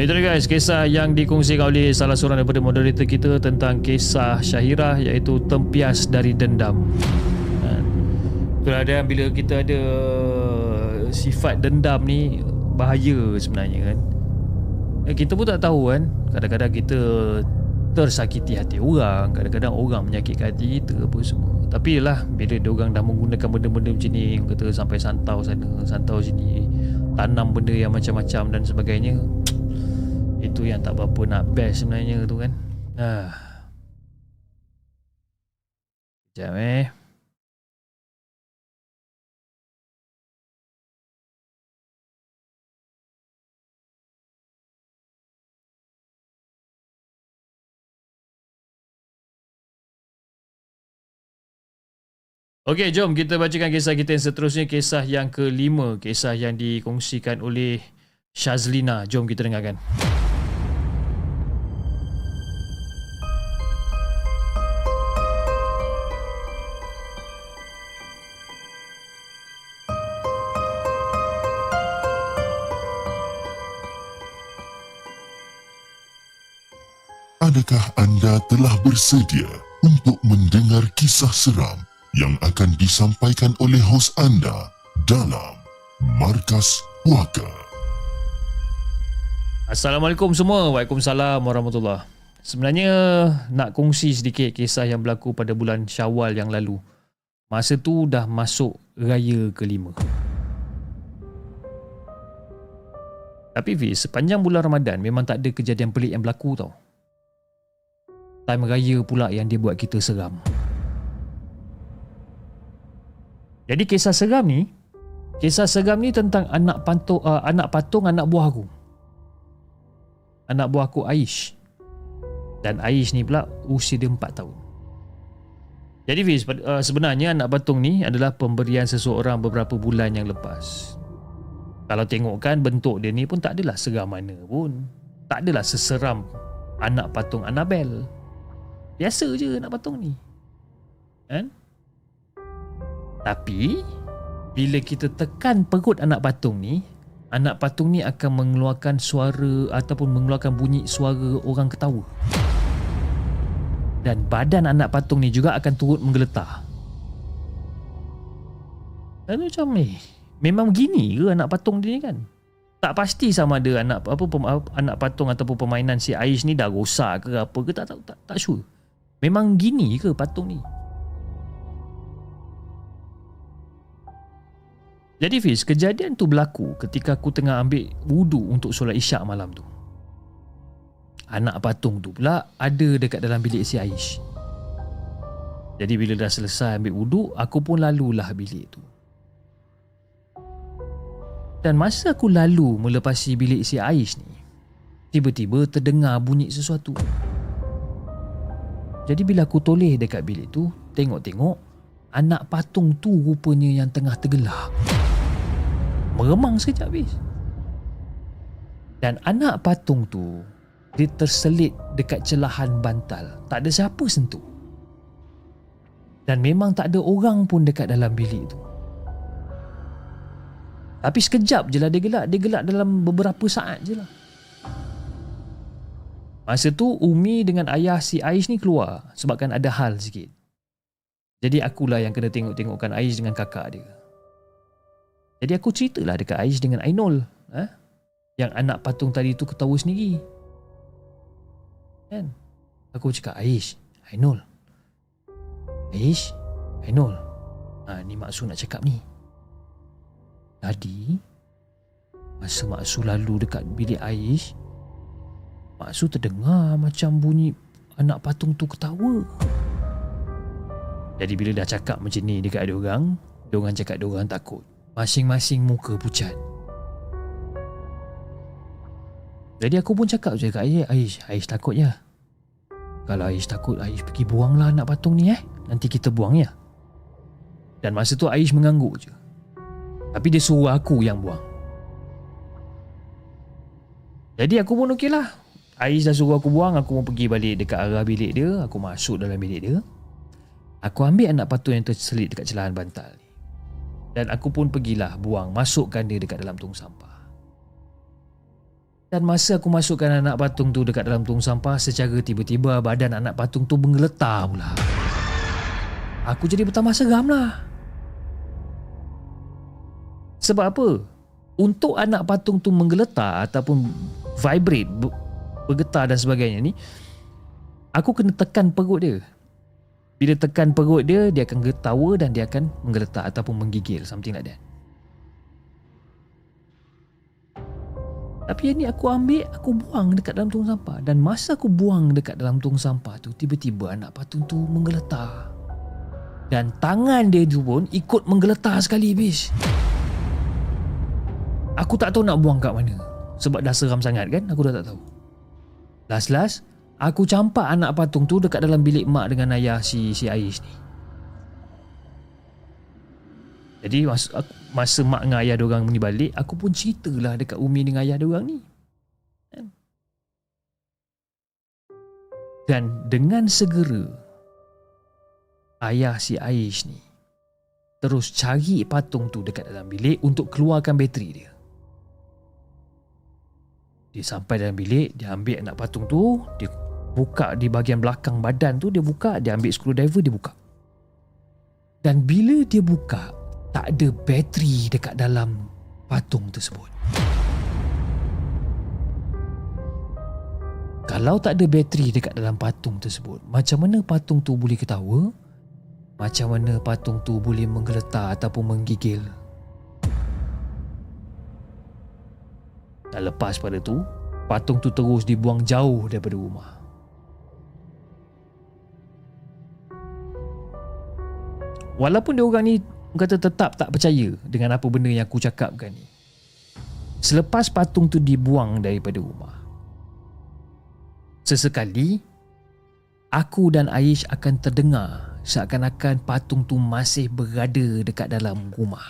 Itu guys, kisah yang dikongsikan oleh salah seorang daripada moderator kita tentang kisah Syahirah iaitu tempias dari dendam. Itulah dia bila kita ada sifat dendam ni bahaya sebenarnya kan. Eh, kita pun tak tahu kan. Kadang-kadang kita tersakiti hati orang, kadang-kadang orang menyakitkan hati kita apa semua. Tapi lah bila dia orang dah menggunakan benda-benda macam ni, kata sampai santau sana, santau sini, tanam benda yang macam-macam dan sebagainya. Itu yang tak berapa nak best sebenarnya tu kan. Ah. Sekejap eh. Okey, jom kita bacakan kisah kita yang seterusnya. Kisah yang kelima. Kisah yang dikongsikan oleh Shazlina. Jom kita dengarkan. Adakah anda telah bersedia untuk mendengar kisah seram yang akan disampaikan oleh hos anda dalam Markas Puaka? Assalamualaikum semua. Waalaikumsalam warahmatullahi Sebenarnya nak kongsi sedikit kisah yang berlaku pada bulan Syawal yang lalu. Masa tu dah masuk raya kelima. Tapi Fiz, sepanjang bulan Ramadan memang tak ada kejadian pelik yang berlaku tau time raya pula yang dia buat kita seram. Jadi kisah seram ni, kisah seram ni tentang anak patung uh, anak patung anak buah aku. Anak buah aku Aish. Dan Aish ni pula usia dia 4 tahun. Jadi Fiz, uh, sebenarnya anak patung ni adalah pemberian seseorang beberapa bulan yang lepas. Kalau tengokkan bentuk dia ni pun tak adalah seram mana pun. Tak adalah seseram anak patung Annabelle. Biasa je nak patung ni. Kan? Tapi bila kita tekan perut anak patung ni, anak patung ni akan mengeluarkan suara ataupun mengeluarkan bunyi suara orang ketawa. Dan badan anak patung ni juga akan turut menggeletar. Dan macam ni, memang gini ke anak patung dia ni kan? Tak pasti sama ada anak apa anak patung ataupun permainan si Aish ni dah rosak ke apa ke tak tak tak, tak sure. Memang gini ke patung ni? Jadi Fiz, kejadian tu berlaku ketika aku tengah ambil wudu untuk solat isyak malam tu. Anak patung tu pula ada dekat dalam bilik si Aish. Jadi bila dah selesai ambil wudu, aku pun lalulah bilik tu. Dan masa aku lalu melepasi bilik si Aish ni, tiba-tiba terdengar bunyi sesuatu. Jadi bila aku toleh dekat bilik tu, tengok-tengok, anak patung tu rupanya yang tengah tergelar. Meremang sekejap habis. Dan anak patung tu, dia terselit dekat celahan bantal. Tak ada siapa sentuh. Dan memang tak ada orang pun dekat dalam bilik tu. Tapi sekejap je lah dia gelak. Dia gelak dalam beberapa saat je lah. Masa tu Umi dengan ayah si Aish ni keluar sebabkan ada hal sikit. Jadi akulah yang kena tengok-tengokkan Aish dengan kakak dia. Jadi aku ceritalah dekat Aish dengan Ainul. Ha? Yang anak patung tadi tu ketawa sendiri. Kan? Aku cakap Aish, Ainul. Aish, Ainul. Ha, ni maksud nak cakap ni. Tadi, masa maksud lalu dekat bilik Aish, Mak Su terdengar macam bunyi anak patung tu ketawa. Jadi bila dah cakap macam ni dekat ada orang, dia orang cakap dia orang takut. Masing-masing muka pucat. Jadi aku pun cakap je kat Aish, Aish, Aish takut ya. Kalau Aish takut, Aish pergi buanglah anak patung ni eh. Nanti kita buang ya. Dan masa tu Aish mengangguk je. Tapi dia suruh aku yang buang. Jadi aku pun okey lah. Ais dah suruh aku buang Aku mau pergi balik dekat arah bilik dia Aku masuk dalam bilik dia Aku ambil anak patung yang terselit dekat celahan bantal ni Dan aku pun pergilah buang Masukkan dia dekat dalam tong sampah Dan masa aku masukkan anak patung tu dekat dalam tong sampah Secara tiba-tiba badan anak patung tu menggeletar pula Aku jadi bertambah seram lah Sebab apa? Untuk anak patung tu menggeletar ataupun vibrate, ber- bergetar dan sebagainya ni, aku kena tekan perut dia. Bila tekan perut dia, dia akan ketawa dan dia akan menggeletar ataupun menggigil. Something like that. Tapi yang ni aku ambil, aku buang dekat dalam tong sampah. Dan masa aku buang dekat dalam tong sampah tu, tiba-tiba anak patung tu menggeletar. Dan tangan dia tu pun ikut menggeletar sekali bis. Aku tak tahu nak buang kat mana. Sebab dah seram sangat kan, aku dah tak tahu. Last-last, aku campak anak patung tu dekat dalam bilik mak dengan ayah si si Aish ni. Jadi masa, aku, masa mak dengan ayah diorang ni balik, aku pun ceritalah dekat Umi dengan ayah diorang ni. Kan? Dan dengan segera, ayah si Aish ni terus cari patung tu dekat dalam bilik untuk keluarkan bateri dia. Dia sampai dalam bilik, dia ambil anak patung tu, dia buka di bahagian belakang badan tu, dia buka, dia ambil screwdriver, dia buka. Dan bila dia buka, tak ada bateri dekat dalam patung tersebut. Kalau tak ada bateri dekat dalam patung tersebut, macam mana patung tu boleh ketawa? Macam mana patung tu boleh menggeletar ataupun menggigil? Dan lepas pada tu, patung tu terus dibuang jauh daripada rumah. Walaupun dia orang ni kata tetap tak percaya dengan apa benda yang aku cakapkan ni. Selepas patung tu dibuang daripada rumah. Sesekali, aku dan Aish akan terdengar seakan-akan patung tu masih berada dekat dalam rumah.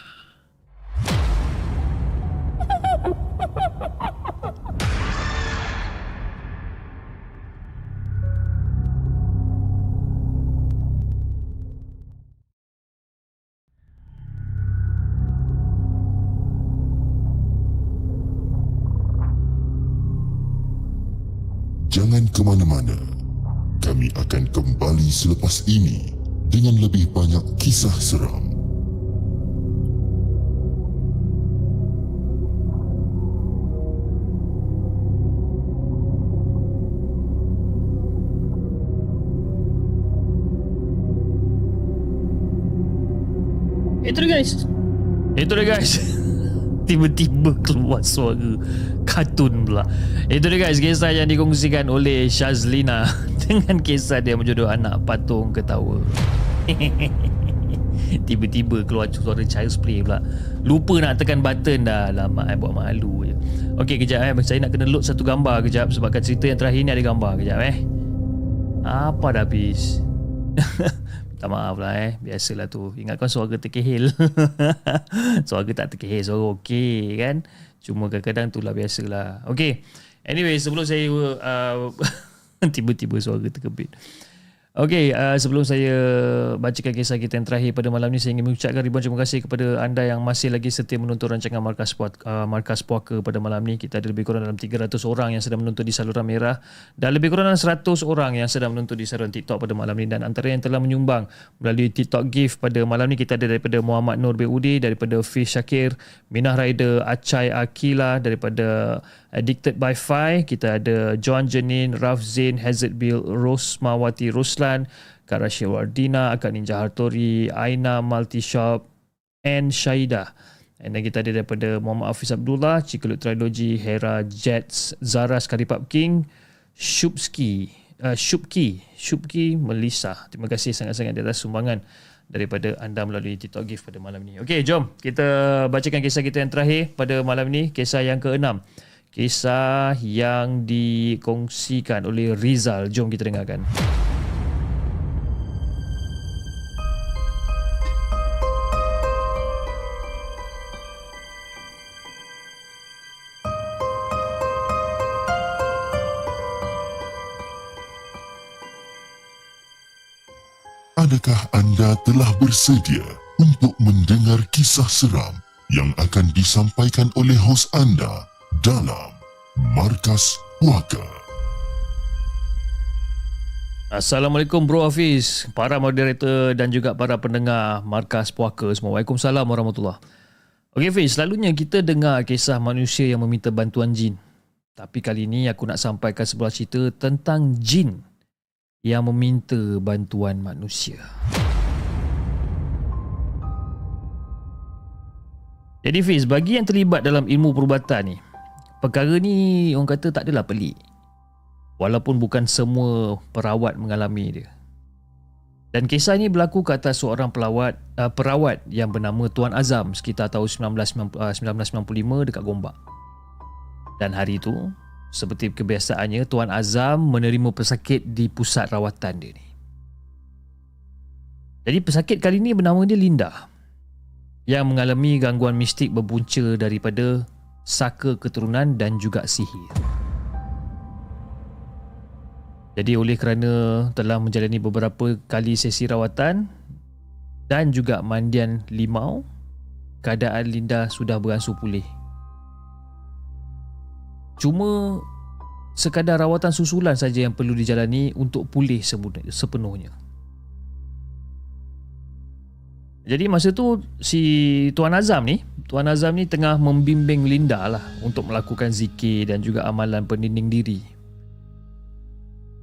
Ke mana-mana. Kami akan kembali selepas ini dengan lebih banyak kisah seram. Itu dia guys. Itu dia guys. Tiba-tiba keluar suara kartun pula. Itu dia guys kisah yang dikongsikan oleh Shazlina dengan kisah dia menjodoh anak patung ketawa. Tiba-tiba keluar suara child's play pula. Lupa nak tekan button dah. Lama eh buat malu je. Okey kejap eh. Saya nak kena load satu gambar kejap sebabkan cerita yang terakhir ni ada gambar kejap eh. Apa dah habis? Minta maaf lah eh. Biasalah tu. Ingatkan suara terkehil. Suara tak terkehil Suara okey kan? Cuma kadang-kadang tu lah biasalah. Okay Anyway sebelum saya uh, Tiba-tiba suara terkebit Okey, uh, sebelum saya bacakan kisah kita yang terakhir pada malam ni, saya ingin mengucapkan ribuan terima kasih kepada anda yang masih lagi setia menonton rancangan Markas, Puak, uh, Markas Puaka pada malam ni. Kita ada lebih kurang dalam 300 orang yang sedang menonton di saluran merah dan lebih kurang dalam 100 orang yang sedang menonton di saluran TikTok pada malam ni. Dan antara yang telah menyumbang melalui TikTok gift pada malam ni, kita ada daripada Muhammad Nur BUD, daripada Fish Shakir, Minah Rider, Acai Akila, daripada Addicted by Fi, kita ada John Janin, Raf Zain, Hazard Bill, Rosmawati Ruslan, Karashi Wardina, Akak Ninja Hartori, Aina Multi Shop, and Syaida. And then kita ada daripada Muhammad Hafiz Abdullah, Cikalut Trilogy, Hera Jets, Zara Skaripap King, Shupski, uh, Shupki, Shupki Melissa. Terima kasih sangat-sangat atas sumbangan daripada anda melalui TikTok gift pada malam ni. Okey, jom kita bacakan kisah kita yang terakhir pada malam ni, kisah yang keenam. Kisah yang dikongsikan oleh Rizal. Jom kita dengarkan. Adakah anda telah bersedia untuk mendengar kisah seram yang akan disampaikan oleh hos anda dalam Markas Puaka? Assalamualaikum Bro Hafiz, para moderator dan juga para pendengar Markas Puaka. Waalaikumsalam warahmatullahi Okey Fiz, selalunya kita dengar kisah manusia yang meminta bantuan jin. Tapi kali ini aku nak sampaikan sebuah cerita tentang jin yang meminta bantuan manusia. Jadi Fiz, bagi yang terlibat dalam ilmu perubatan ni, perkara ni orang kata tak adalah pelik. Walaupun bukan semua perawat mengalami dia. Dan kisah ini berlaku ke atas seorang pelawat, uh, perawat yang bernama Tuan Azam sekitar tahun 1995 uh, dekat Gombak. Dan hari itu, seperti kebiasaannya, Tuan Azam menerima pesakit di pusat rawatan dia ni. Jadi pesakit kali ini bernama dia Linda yang mengalami gangguan mistik berpunca daripada saka keturunan dan juga sihir. Jadi oleh kerana telah menjalani beberapa kali sesi rawatan dan juga mandian limau, keadaan Linda sudah beransur pulih. Cuma sekadar rawatan susulan saja yang perlu dijalani untuk pulih sepenuhnya. Jadi masa tu si Tuan Azam ni, Tuan Azam ni tengah membimbing Linda lah untuk melakukan zikir dan juga amalan pendinding diri.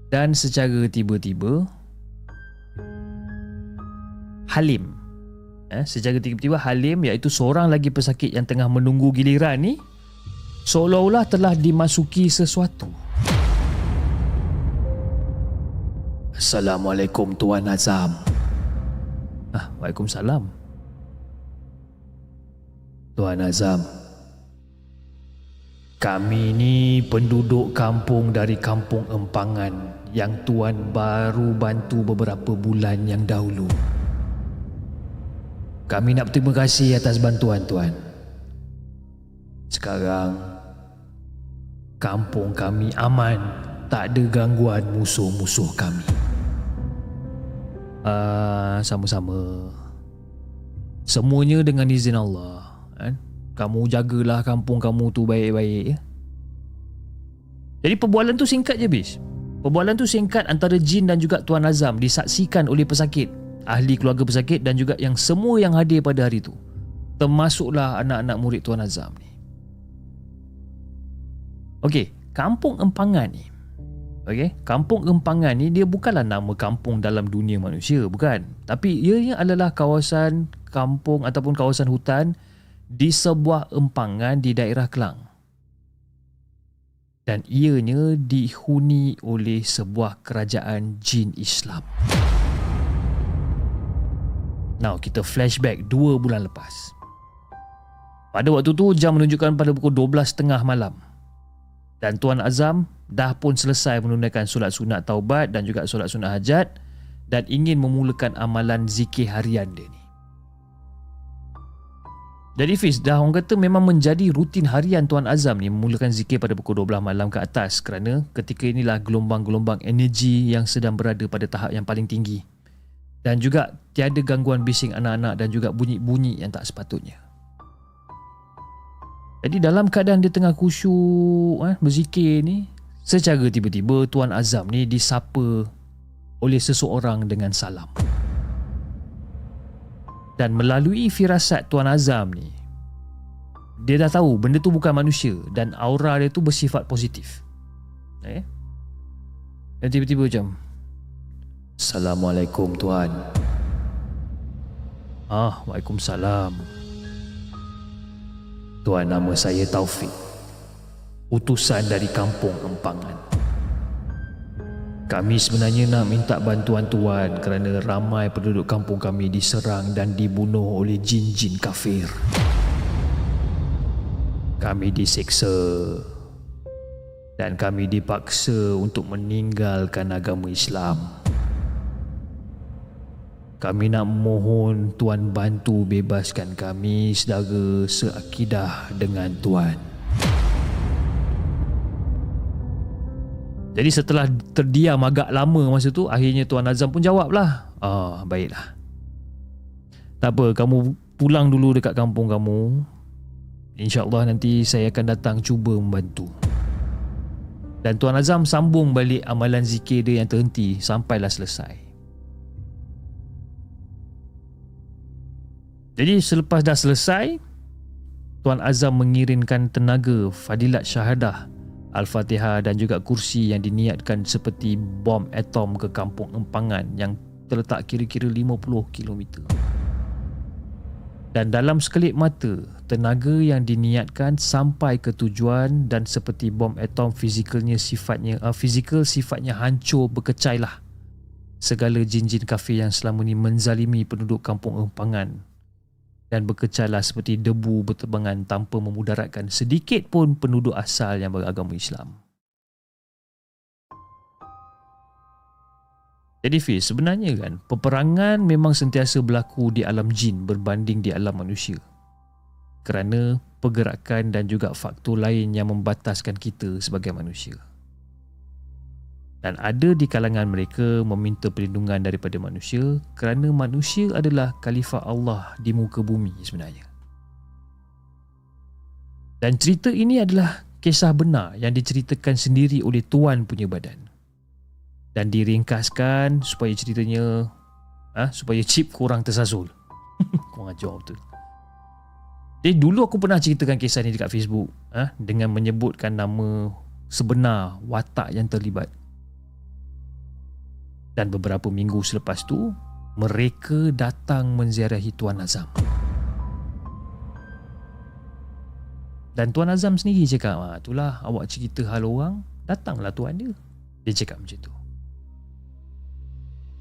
Dan secara tiba-tiba Halim eh, Secara tiba-tiba Halim iaitu seorang lagi pesakit yang tengah menunggu giliran ni Seolah-olah telah dimasuki sesuatu. Assalamualaikum Tuan Azam Ah, Waalaikumsalam Tuan Azam kami ni penduduk kampung dari kampung Empangan yang tuan baru bantu beberapa bulan yang dahulu. Kami nak berterima kasih atas bantuan tuan. Sekarang kampung kami aman, tak ada gangguan musuh-musuh kami. Uh, sama-sama. Semuanya dengan izin Allah. Kan? Kamu jagalah kampung kamu tu baik-baik ya. Jadi perbualan tu singkat je bis. Perbualan tu singkat antara Jin dan juga Tuan Azam disaksikan oleh pesakit, ahli keluarga pesakit dan juga yang semua yang hadir pada hari itu. Termasuklah anak-anak murid Tuan Azam ni. Okey, kampung Empangan ni. Okey, kampung Empangan ni dia bukanlah nama kampung dalam dunia manusia, bukan. Tapi ianya adalah kawasan kampung ataupun kawasan hutan di sebuah empangan di daerah Kelang. Dan ianya dihuni oleh sebuah kerajaan jin Islam. Now kita flashback dua bulan lepas. Pada waktu tu jam menunjukkan pada pukul 12.30 malam. Dan Tuan Azam dah pun selesai menunaikan solat sunat taubat dan juga solat sunat hajat dan ingin memulakan amalan zikir harian dia ni. Jadi Fiz, dah orang kata memang menjadi rutin harian Tuan Azam ni memulakan zikir pada pukul 12 malam ke atas kerana ketika inilah gelombang-gelombang energi yang sedang berada pada tahap yang paling tinggi. Dan juga tiada gangguan bising anak-anak dan juga bunyi-bunyi yang tak sepatutnya. Jadi dalam keadaan dia tengah khusyuk eh, berzikir ni, secara tiba-tiba Tuan Azam ni disapa oleh seseorang dengan salam. Dan melalui firasat Tuan Azam ni Dia dah tahu benda tu bukan manusia Dan aura dia tu bersifat positif. Eh? Dan tiba-tiba macam Assalamualaikum Tuan. Ah, Waalaikumsalam. Tuan nama saya Taufik Utusan dari kampung Empangan kami sebenarnya nak minta bantuan tuan kerana ramai penduduk kampung kami diserang dan dibunuh oleh jin-jin kafir. Kami diseksa dan kami dipaksa untuk meninggalkan agama Islam. Kami nak mohon tuan bantu bebaskan kami sedara seakidah dengan tuan. Jadi setelah terdiam agak lama masa tu Akhirnya Tuan Azam pun jawab lah Ah, baiklah. Tak apa, kamu pulang dulu dekat kampung kamu. InsyaAllah nanti saya akan datang cuba membantu. Dan Tuan Azam sambung balik amalan zikir dia yang terhenti Sampailah selesai. Jadi selepas dah selesai Tuan Azam mengirimkan tenaga Fadilat Syahadah Al-Fatihah dan juga kursi yang diniatkan seperti bom atom ke kampung Empangan yang terletak kira-kira 50 km. Dan dalam sekelip mata, tenaga yang diniatkan sampai ke tujuan dan seperti bom atom fizikalnya sifatnya uh, fizikal sifatnya hancur berkecailah. Segala jin-jin kafir yang selama ini menzalimi penduduk kampung Empangan dan berkecailah seperti debu berterbangan tanpa memudaratkan sedikit pun penduduk asal yang beragama Islam. Jadi Fiz, sebenarnya kan peperangan memang sentiasa berlaku di alam jin berbanding di alam manusia. Kerana pergerakan dan juga faktor lain yang membataskan kita sebagai manusia dan ada di kalangan mereka meminta perlindungan daripada manusia kerana manusia adalah khalifah Allah di muka bumi sebenarnya. Dan cerita ini adalah kisah benar yang diceritakan sendiri oleh tuan punya badan. Dan diringkaskan supaya ceritanya ha, supaya chip kurang tersasul. kurang ajar betul. Jadi dulu aku pernah ceritakan kisah ni dekat Facebook ha, dengan menyebutkan nama sebenar watak yang terlibat dan beberapa minggu selepas tu mereka datang menziarahi Tuan Azam. Dan Tuan Azam sendiri cakap, ah, itulah awak cerita hal orang, datanglah tuan dia. Dia cakap macam tu.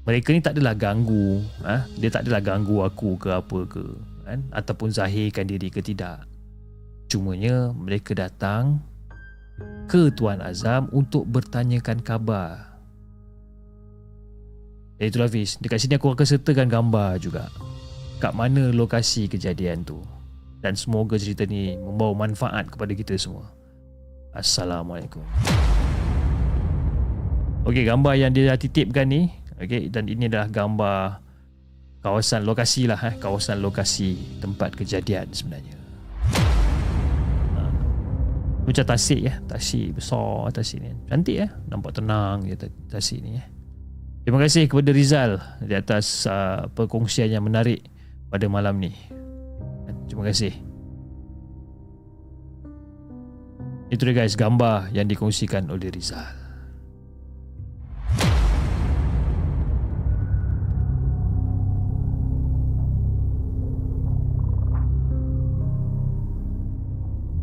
Mereka ni tak adalah ganggu, ha? dia tak adalah ganggu aku ke apa ke, kan? ataupun zahirkan diri ke tidak. Cumanya mereka datang ke Tuan Azam untuk bertanyakan khabar itulah Fiz Dekat sini aku akan sertakan gambar juga. Kat mana lokasi kejadian tu. Dan semoga cerita ni Membawa manfaat kepada kita semua. Assalamualaikum. Okey gambar yang dia dah titipkan ni Okey dan ini adalah gambar Kawasan lokasi lah eh, Kawasan lokasi tempat kejadian sebenarnya. Ha. macam tasik ya Tasik besar tasik ni. Cantik ya Nampak tenang je tasik ni ya Terima kasih kepada Rizal di atas uh, perkongsian yang menarik pada malam ni. Terima kasih. Itu dia guys gambar yang dikongsikan oleh Rizal.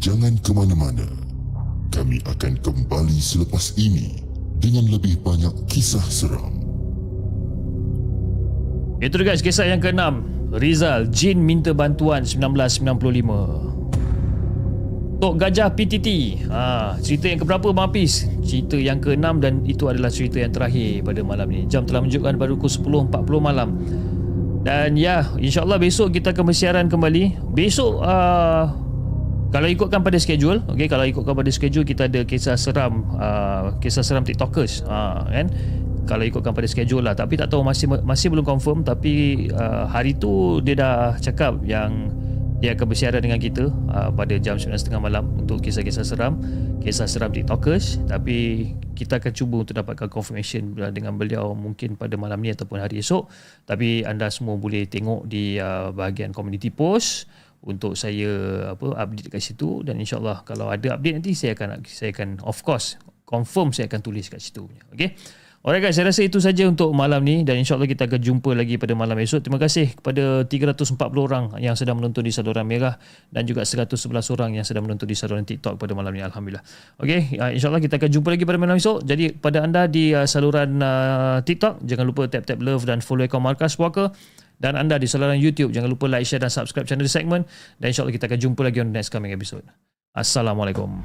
Jangan ke mana-mana. Kami akan kembali selepas ini dengan lebih banyak kisah seram. Itu guys kisah yang keenam. Rizal Jin minta bantuan 1995 Tok Gajah PTT ha, Cerita yang keberapa Bang Apis? Cerita yang keenam dan itu adalah cerita yang terakhir pada malam ni. Jam telah menunjukkan pada pukul 10.40 malam. Dan ya InsyaAllah besok kita akan bersiaran kembali. Besok uh, Kalau ikutkan pada schedule okay, Kalau ikutkan pada schedule kita ada kisah seram uh, Kisah seram TikTokers uh, kan? Kalau ikutkan pada schedule lah. Tapi tak tahu masih masih belum confirm. Tapi uh, hari tu dia dah cakap yang dia akan bersiaran dengan kita uh, pada jam 9.30 malam untuk kisah-kisah seram. Kisah seram tiktokers. Tapi kita akan cuba untuk dapatkan confirmation dengan beliau mungkin pada malam ni ataupun hari esok. Tapi anda semua boleh tengok di uh, bahagian community post untuk saya apa update kat situ. Dan insyaallah kalau ada update nanti saya akan saya akan of course confirm saya akan tulis kat situ okey Alright guys, saya rasa itu saja untuk malam ni dan insyaAllah kita akan jumpa lagi pada malam esok. Terima kasih kepada 340 orang yang sedang menonton di saluran merah dan juga 111 orang yang sedang menonton di saluran TikTok pada malam ni. Alhamdulillah. Okay, uh, insyaAllah kita akan jumpa lagi pada malam esok. Jadi pada anda di uh, saluran uh, TikTok, jangan lupa tap-tap love dan follow akaun Markas Puaka. Dan anda di saluran YouTube, jangan lupa like, share dan subscribe channel segmen. Dan insyaAllah kita akan jumpa lagi on next coming episode. Assalamualaikum.